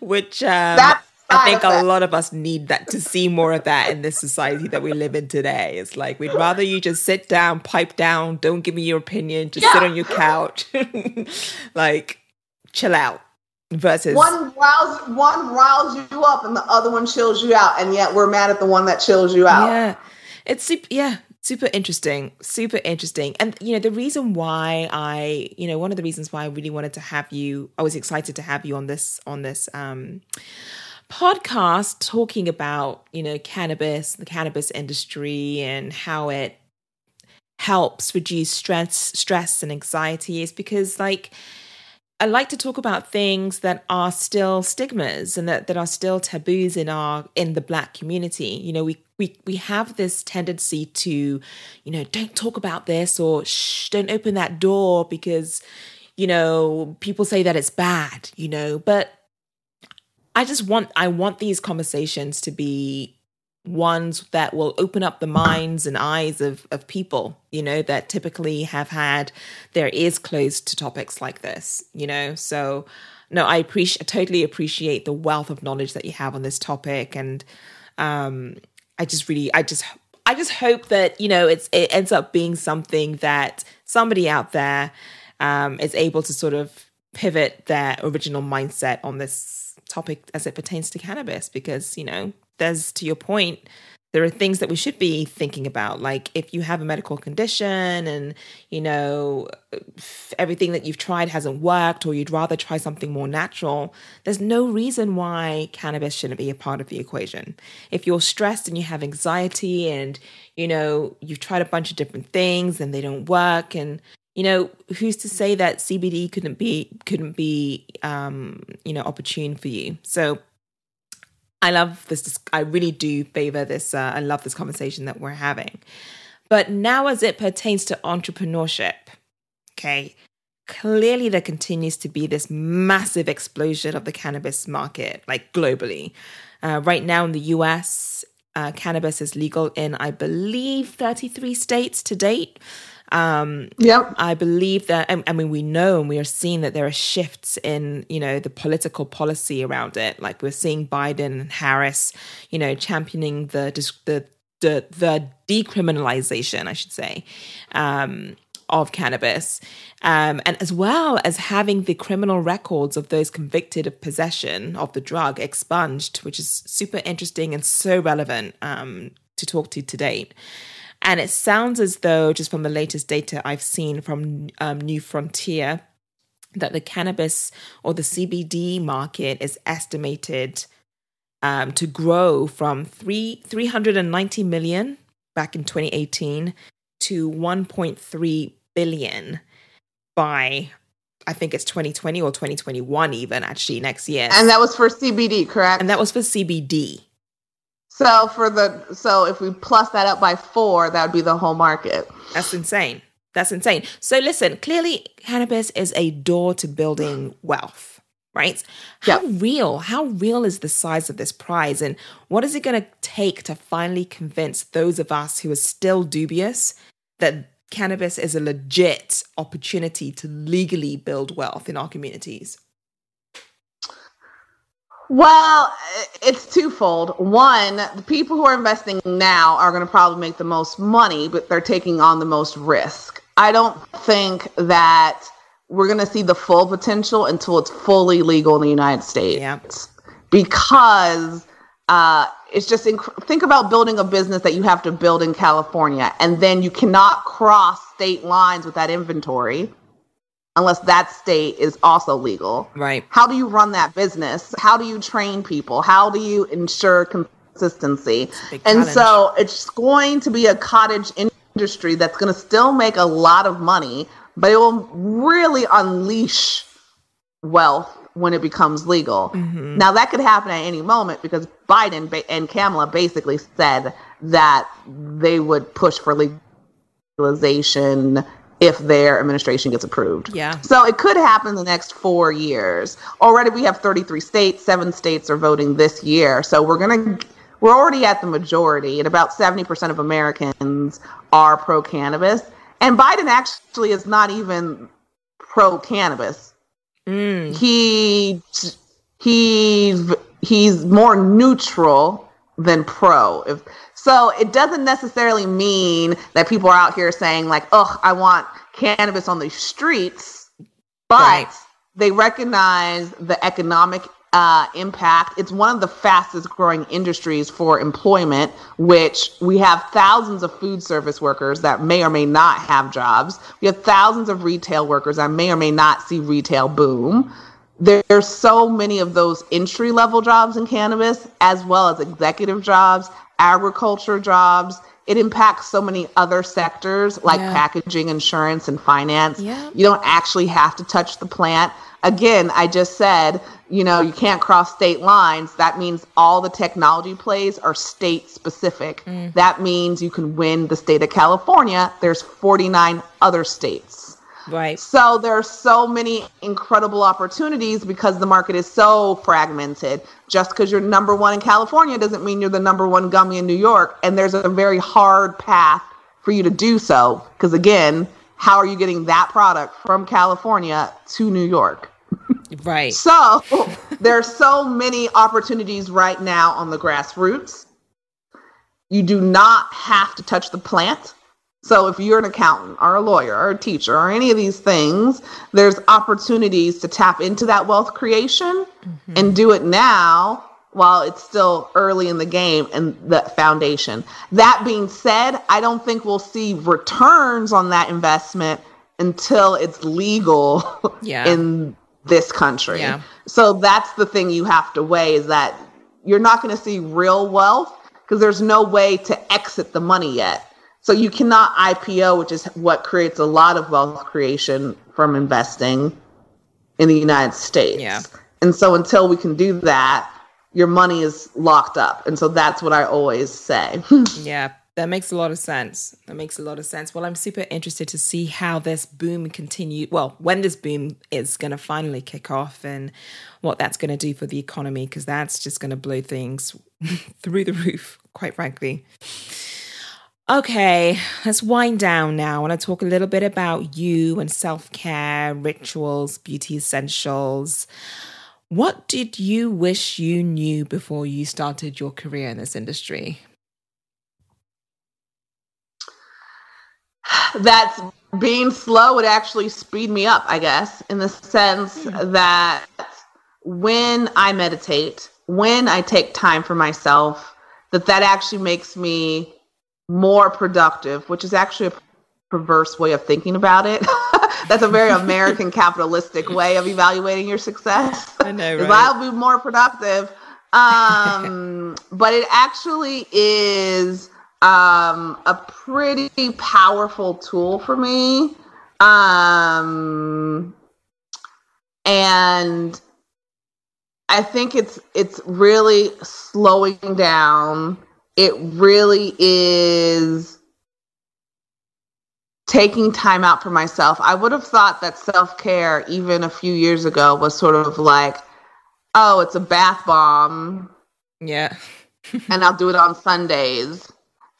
[LAUGHS] Which uh, I think a lot of us need that to see more of that in this society that we live in today. It's like we'd rather you just sit down, pipe down, don't give me your opinion, just yeah. sit on your couch, [LAUGHS] like chill out. Versus one riles one riles you up and the other one chills you out, and yet we're mad at the one that chills you out. Yeah, it's. Yeah, super interesting super interesting and you know the reason why i you know one of the reasons why i really wanted to have you i was excited to have you on this on this um podcast talking about you know cannabis the cannabis industry and how it helps reduce stress stress and anxiety is because like I like to talk about things that are still stigmas and that, that are still taboos in our in the black community. You know, we we we have this tendency to, you know, don't talk about this or shh, don't open that door because, you know, people say that it's bad, you know, but I just want I want these conversations to be ones that will open up the minds and eyes of, of people, you know, that typically have had their ears closed to topics like this, you know. So no, I appreciate I totally appreciate the wealth of knowledge that you have on this topic. And um I just really I just I just hope that, you know, it's it ends up being something that somebody out there um is able to sort of pivot their original mindset on this topic as it pertains to cannabis because, you know, there's to your point there are things that we should be thinking about. Like if you have a medical condition and you know everything that you've tried hasn't worked or you'd rather try something more natural there's no reason why cannabis shouldn't be a part of the equation. If you're stressed and you have anxiety and you know you've tried a bunch of different things and they don't work and you know who's to say that cbd couldn't be couldn't be um you know opportune for you so I love this. I really do favor this. Uh, I love this conversation that we're having. But now, as it pertains to entrepreneurship, okay, clearly there continues to be this massive explosion of the cannabis market, like globally. Uh, right now in the US, uh, cannabis is legal in, I believe, 33 states to date. Um, yep. I believe that, I, I mean, we know and we are seeing that there are shifts in, you know, the political policy around it. Like we're seeing Biden and Harris, you know, championing the the the, the decriminalization, I should say, um, of cannabis, um, and as well as having the criminal records of those convicted of possession of the drug expunged, which is super interesting and so relevant um, to talk to to date. And it sounds as though, just from the latest data I've seen from um, New Frontier, that the cannabis or the CBD market is estimated um, to grow from three 390 million back in 2018 to 1.3 billion by I think it's 2020 or 2021 even actually next year. And that was for CBD, correct? And that was for CBD. So for the so if we plus that up by four, that would be the whole market. That's insane. That's insane. So listen, clearly cannabis is a door to building wealth, right? How yep. real, how real is the size of this prize and what is it going to take to finally convince those of us who are still dubious that cannabis is a legit opportunity to legally build wealth in our communities? Well, it's twofold. One, the people who are investing now are going to probably make the most money, but they're taking on the most risk. I don't think that we're going to see the full potential until it's fully legal in the United States. Yeah. Because uh, it's just inc- think about building a business that you have to build in California, and then you cannot cross state lines with that inventory unless that state is also legal. Right. How do you run that business? How do you train people? How do you ensure consistency? And so it's going to be a cottage industry that's going to still make a lot of money, but it will really unleash wealth when it becomes legal. Mm-hmm. Now that could happen at any moment because Biden and Kamala basically said that they would push for legalization if their administration gets approved. Yeah. So it could happen in the next four years. Already we have 33 states, seven states are voting this year. So we're going to, we're already at the majority, and about 70% of Americans are pro cannabis. And Biden actually is not even pro cannabis. Mm. He, he's, he's more neutral than pro. If so, it doesn't necessarily mean that people are out here saying like, "Oh, I want cannabis on the streets," but right. they recognize the economic uh, impact. It's one of the fastest growing industries for employment, which we have thousands of food service workers that may or may not have jobs. We have thousands of retail workers that may or may not see retail boom there's so many of those entry level jobs in cannabis as well as executive jobs agriculture jobs it impacts so many other sectors like yeah. packaging insurance and finance yeah. you don't actually have to touch the plant again i just said you know you can't cross state lines that means all the technology plays are state specific mm. that means you can win the state of california there's 49 other states Right. So there are so many incredible opportunities because the market is so fragmented. Just because you're number one in California doesn't mean you're the number one gummy in New York. And there's a very hard path for you to do so. Because again, how are you getting that product from California to New York? Right. so there are so many opportunities right now on the grassroots. You do not have to touch the plant so if you're an accountant or a lawyer or a teacher or any of these things, there's opportunities to tap into that wealth creation mm-hmm. and do it now while it's still early in the game and the foundation. That being said, I don't think we'll see returns on that investment until it's legal [LAUGHS] Yeah. in this country. Yeah. So that's the thing you have to weigh is that you're not going to see real wealth because there's no way to exit the money yet. So you cannot IPO, which is what creates a lot of wealth creation from investing in the United States. Yeah. And so until we can do that, your money is locked up. And so that's what I always say. [LAUGHS] Yeah, that makes a lot of sense. That makes a lot of sense. Well, I'm super interested to see how this boom continue. Well, when this boom is going to finally kick off and what that's going to do for the economy, because that's just going to blow things [LAUGHS] through the roof, quite frankly. Okay, let's wind down now. I want to talk a little bit about you and self care, rituals, beauty essentials. What did you wish you knew before you started your career in this industry? [SIGHS] that's being slow would actually speed me up, I guess, in the sense hmm. that when I meditate, when I take time for myself, that that actually makes me more productive, which is actually a perverse way of thinking about it. [LAUGHS] That's a very [LAUGHS] American capitalistic way of evaluating your success. I know, [LAUGHS] right? I'll be more productive. Um, but it actually is um, a pretty powerful tool for me. Um, and I think it's it's really slowing down. It really is taking time out for myself. I would have thought that self care, even a few years ago, was sort of like, oh, it's a bath bomb, Yeah. and I'll do it on Sundays,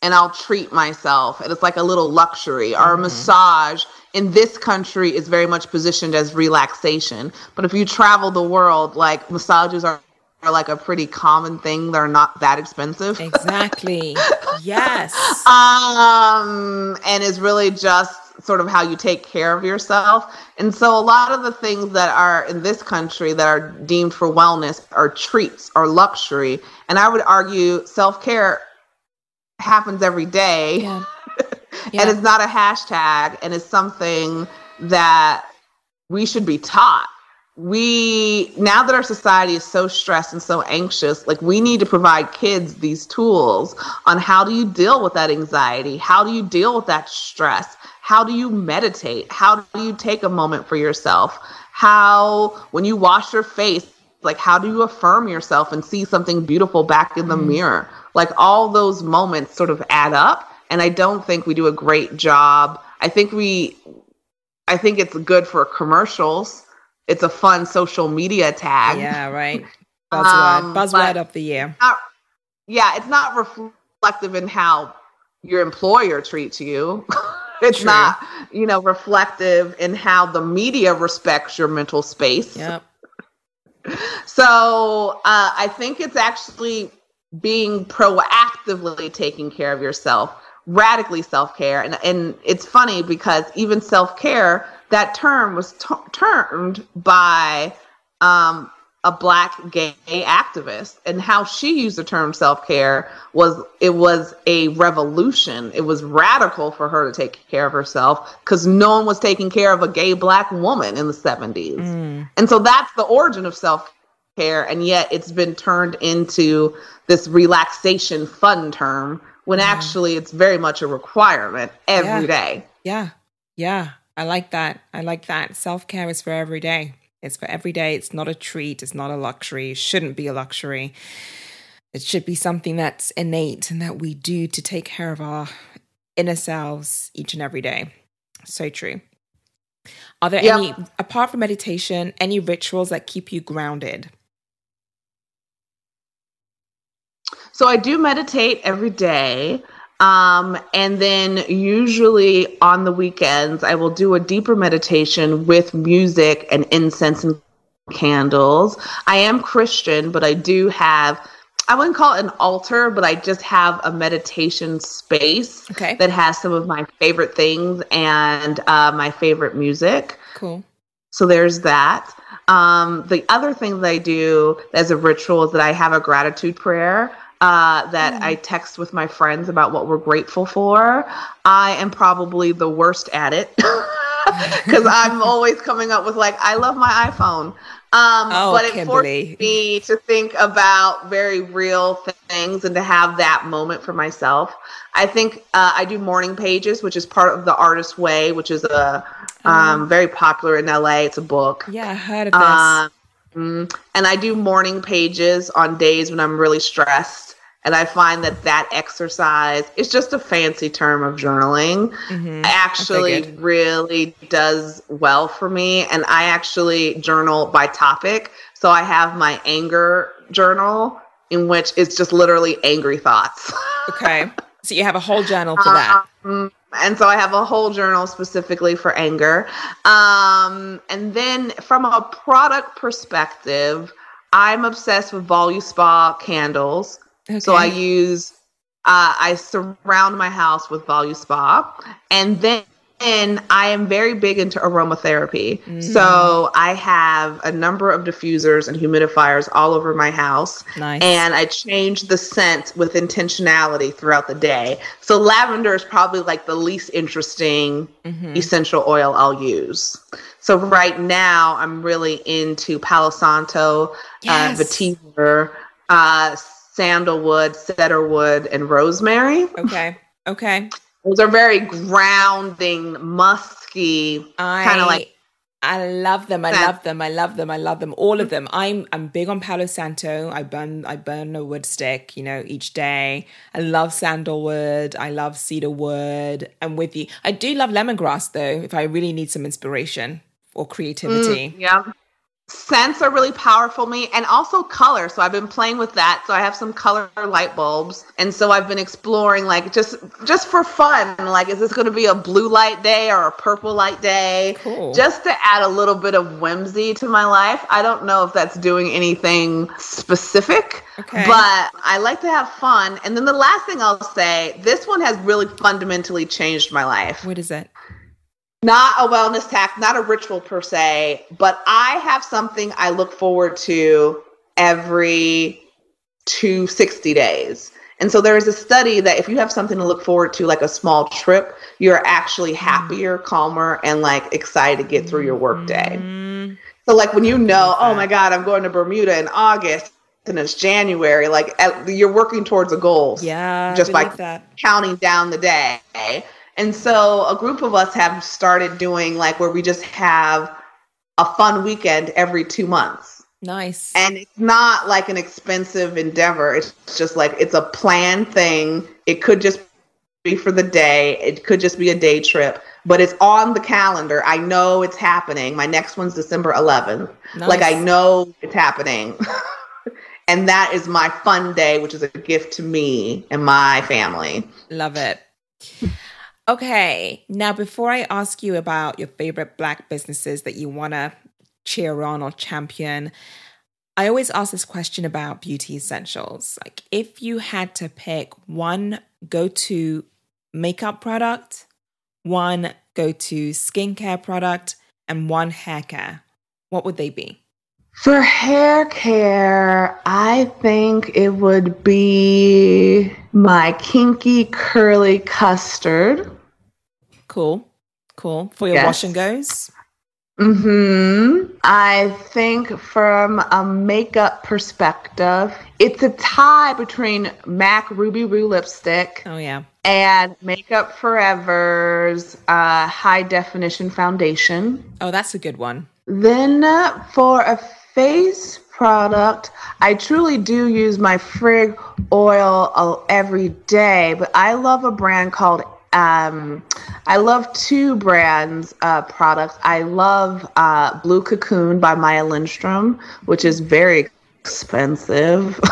and I'll treat myself, and it's like a little luxury. Or a mm-hmm. massage in this country is very much positioned as relaxation, but if you travel the world, like massages are. Are like a pretty common thing. They're not that expensive. Exactly. [LAUGHS] yes. um and it's really just sort of how you take care of yourself and so a lot of the things that are in this country that are deemed for wellness are treats or luxury and i would argue self-care happens every day Yeah. [LAUGHS] and it's not a hashtag and it's something that we should be taught we now that our society is so stressed and so anxious like we need to provide kids these tools on how do you deal with that anxiety? How do you deal with that stress? How do you meditate? How do you take a moment for yourself? How when you wash your face like how do you affirm yourself and see something beautiful back in the mm-hmm. mirror? Like all those moments sort of add up and i don't think we do a great job. I think we i think it's good for commercials it's a fun social media tag Yeah, right. [LAUGHS] Buzzword. Um, Buzzword of the year. not, yeah it's not reflective in how your employer treats you [LAUGHS] it's True. not you know reflective in how the media respects your mental space Yep. [LAUGHS] So uh, I think it's actually being proactively taking care of yourself, radically self care, and and it's funny because even self care, that term was t- termed by um, a black gay activist, and how she used the term self care was it was a revolution. It was radical for her to take care of herself because no one was taking care of a gay black woman in the seventies. Mm. And so that's the origin of self care. And yet it's been turned into this relaxation fun term when actually it's very much a requirement every Yeah. day. Yeah. Yeah. I like that. I like that. Self care is for every day. It's for every day. It's not a treat. It's not a luxury. It shouldn't be a luxury. It should be something that's innate and that we do to take care of our inner selves each and every day. So true. Are there Yep. any, apart from meditation, any rituals that keep you grounded? So I do meditate every day. Um, and then usually on the weekends, I will do a deeper meditation with music and incense and candles. I am Christian, but I do have, I wouldn't call it an altar, but I just have a meditation space Okay. that has some of my favorite things and uh, my favorite music. Cool. So there's that. Um, the other thing that I do as a ritual is that I have a gratitude prayer uh, that I text with my friends about what we're grateful for. I am probably the worst at it [LAUGHS] because [LAUGHS] I'm always coming up with like, I love my iPhone. Um, Oh, but it Kimberly. forced me to think about very real things and to have that moment for myself. I think uh, I do morning pages, which is part of the Artist Way, which is a um, very popular in LA. It's a book. Yeah, I heard of this. Um, mm, and I do morning pages on days when I'm really stressed. And I find that that exercise is just a fancy term of journaling. Mhm. Actually, really does well for me. And I actually journal by topic. So I have my anger journal, in which it's just literally angry thoughts. Okay. So you have a whole journal for that. Um, and so I have a whole journal specifically for anger. Um, and then from a product perspective, I'm obsessed with Voluspa candles. So I use, uh, I surround my house with Voluspa. And then and I am very big into aromatherapy. Mm. So I have a number of diffusers and humidifiers all over my house Nice. and I change the scent with intentionality throughout the day. So lavender is probably like the least interesting Mhm. essential oil I'll use. So right now I'm really into Palo Santo, Yes. uh, vetiver, uh, sandalwood, cedarwood, and rosemary. Okay. Okay. Those are very grounding, musky, I kind of like I love them. I Scent. love them. I love them. I love them. All of them. I'm I'm big on Palo Santo. I burn I burn a wood stick, you know, each day. I love sandalwood. I love cedar wood. I'm with you. I do love lemongrass though, if I really need some inspiration or creativity. Mm, yeah. Scents are really powerful me and also color. So I've been playing with that. So I have some color light bulbs. And so I've been exploring like just just for fun. Like is this going to be a blue light day or a purple light day? Cool. Just to add a little bit of whimsy to my life. I don't know if that's doing anything specific. Okay. But I like to have fun. And then the last thing I'll say, this one has really fundamentally changed my life What is it? Not a wellness tack, not a ritual per se, but I have something I look forward to every 260 days. And so there is a study that if you have something to look forward to, like a small trip, you're actually happier, calmer, and like excited to get through your workday. Mm, So like when you know, oh my God, I'm going to Bermuda in August and it's January, like at, you're working towards a goal yeah. just by that. counting down the day. And so a group of us have started doing like where we just have a fun weekend every two months. Nice. And it's not like an expensive endeavor. It's just like it's a planned thing. It could just be for the day. It could just be a day trip, but it's on the calendar. I know it's happening. My next one's December 11th. Like I know it's happening. [LAUGHS] and that is my fun day, which is a gift to me and my family. Love it. Okay, now before I ask you about your favorite black businesses that you want to cheer on or champion, I always ask this question about beauty essentials. Like, if you had to pick one go to makeup product, one go to skincare product, and one hair care, what would they be? For hair care, I think it would be my kinky curly custard. Cool, cool. For your Yes. wash and goes? hmm I think from a makeup perspective, it's a tie between MAC Ruby Woo lipstick Oh, yeah. and Makeup Forever's uh, high definition foundation. Oh, that's a good one. Then uh, for a face product, I truly do use my Frigg oil uh, every day, but I love a brand called um, I love two brands uh, products. I love uh, Blue Cocoon by May Lindstrom, which is very expensive. [LAUGHS] but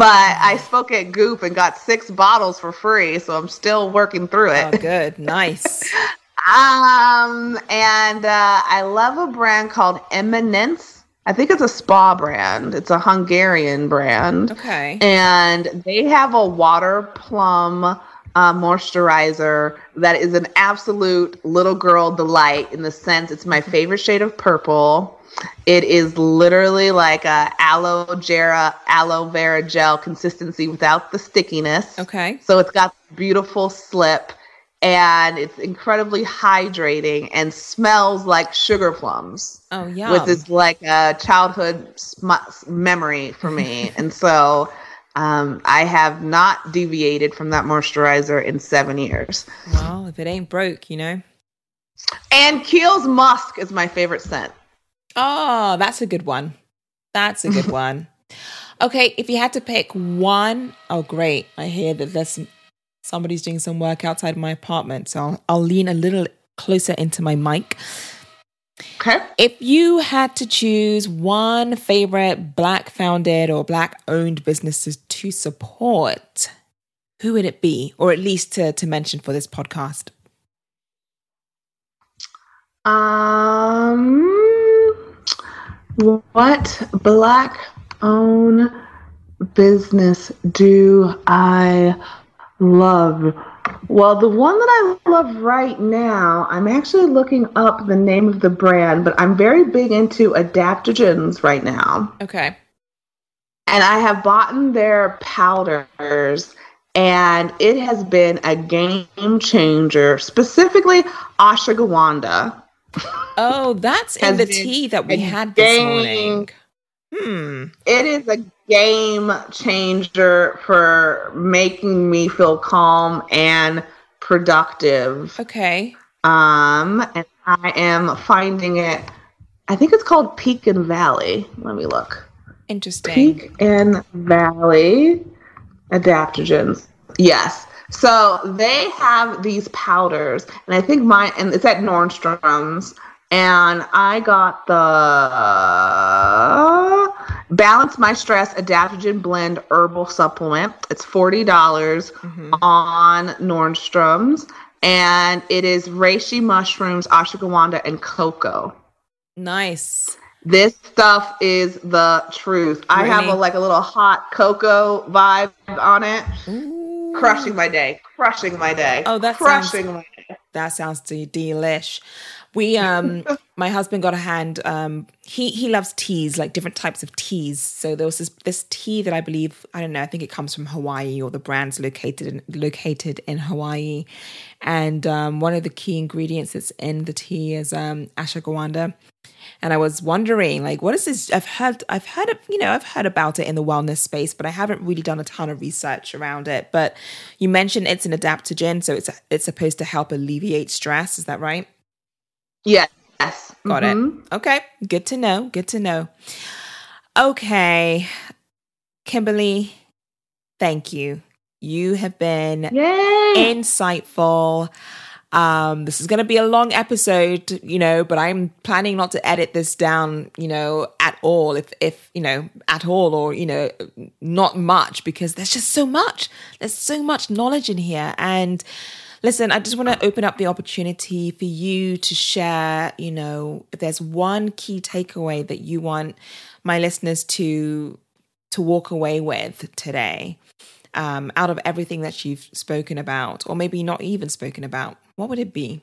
I spoke at Goop and got six bottles for free, so I'm still working through it. Oh, good. Nice. [LAUGHS] Um, and uh, I love a brand called Eminence. I think it's a spa brand. It's a Hungarian brand. Okay. And they have a water plum uh, moisturizer that is an absolute little girl delight in the sense it's my favorite shade of purple. It is literally like a aloe vera aloe vera gel consistency without the stickiness. Okay. So it's got beautiful slip and it's incredibly hydrating and smells like sugar plums. Oh yeah. Which is like a childhood sm- memory for me. [LAUGHS] and so um, I have not deviated from that moisturizer in seven years. Well, if it ain't broke, you know. And Kiehl's Musk is my favorite scent. Oh, that's a good one. That's a good [LAUGHS] one. Okay, if you had to pick one, oh great! I hear that there's some, somebody's doing some work outside my apartment, so I'll, I'll lean a little closer into my mic. Okay. If you had to choose one favorite black founded or black owned businesses to support, who would it be? Or at least to, to mention for this podcast? Um, what black owned business do I love? Well, the one that I love right now, I'm actually looking up the name of the brand, but I'm very big into adaptogens right now. Okay. And I have bought their powders, and it has been a game changer, specifically ashwagandha. Oh, that's [LAUGHS] in the tea that we had this morning. Hmm. It is a game changer for making me feel calm and productive. Okay. Um, and I am finding it. I think it's called Peak and Valley. Let me look. Interesting. Peak and Valley adaptogens. Yes. So they have these powders, and I think mine, and it's at Nordstrom's and I got the Balance My Stress Adaptogen Blend Herbal Supplement. It's $40 mm-hmm. on Nordstrom's, and it is reishi mushrooms, ashwagandha, and cocoa. Nice. This stuff is the truth. I have a like a little hot cocoa vibe on it. Ooh. Crushing my day. Crushing my day. Oh, that's crushing sounds, my day. That sounds delish. We um [LAUGHS] my husband got a hand um he he loves teas, like different types of teas. So there was this this tea that I believe I don't know, I think it comes from Hawaii or the brand's located in located in Hawaii. And um one of the key ingredients that's in the tea is um ashwagandha. And I was wondering, like, what is this? I've heard, I've heard, of, you know, I've heard about it in the wellness space, but I haven't really done a ton of research around it. But you mentioned it's an adaptogen, so it's it's supposed to help alleviate stress. Is that right? Yes. Got mm-hmm. it. Okay. Good to know. Good to know. Okay. Kimberly, thank you. You have been Yay. insightful. Um, this is going to be a long episode, you know, but I'm planning not to edit this down, you know, at all, if, if, you know, at all, or, you know, not much, because there's just so much. There's so much knowledge in here. And, Listen, I just want to open up the opportunity for you to share, you know, if there's one key takeaway that you want my listeners to to walk away with today, um, out of everything that you've spoken about, or maybe not even spoken about, what would it be?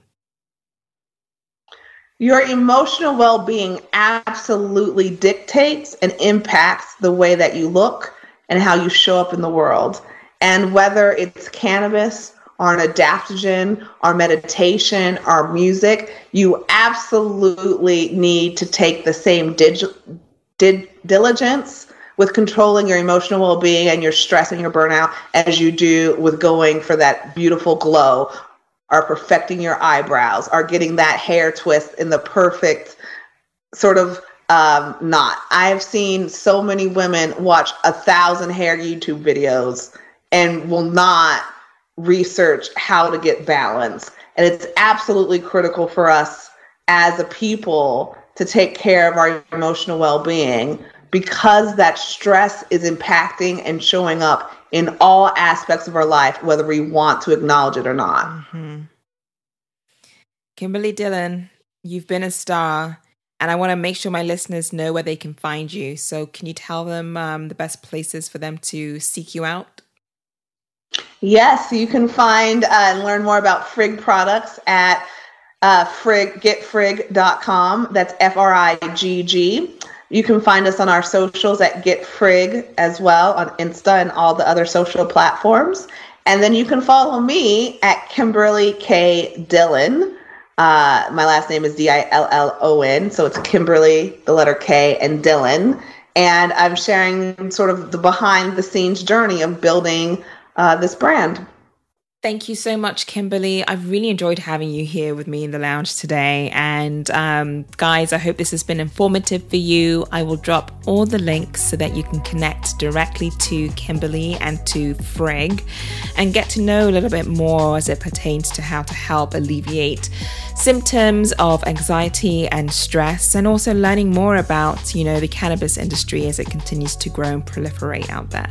Your emotional well being absolutely dictates and impacts the way that you look and how you show up in the world. And whether it's cannabis or an adaptogen, our meditation, our music, you absolutely need to take the same dig- diligence with controlling your emotional well-being and your stress and your burnout as you do with going for that beautiful glow or perfecting your eyebrows are getting that hair twist in the perfect sort of um, knot. I've seen so many women watch a thousand hair YouTube videos and will not research how to get balance. And it's absolutely critical for us as a people to take care of our emotional well being because that stress is impacting and showing up in all aspects of our life, whether we want to acknowledge it or not. Mm-hmm. Kimberly Dillon, you've been a star. And I want to make sure my listeners know where they can find you. So, can you tell them um, the best places for them to seek you out? Yes, you can find uh, and learn more about Frigg products at uh, frigg, getfrigg.com. That's F R I G G. You can find us on our socials at Get Frigg as well on Insta and all the other social platforms. And then you can follow me at Kimberly K. Dillon. Uh, my last name is D I L L O N. So it's Kimberly, the letter K, and Dillon. And I'm sharing sort of the behind the scenes journey of building uh, this brand. Thank you so much, Kimberly. I've really enjoyed having you here with me in the lounge today. And um, guys, I hope this has been informative for you. I will drop all the links so that you can connect directly to Kimberly and to Frigg and get to know a little bit more as it pertains to how to help alleviate symptoms of anxiety and stress, and also learning more about, you know, the cannabis industry as it continues to grow and proliferate out there.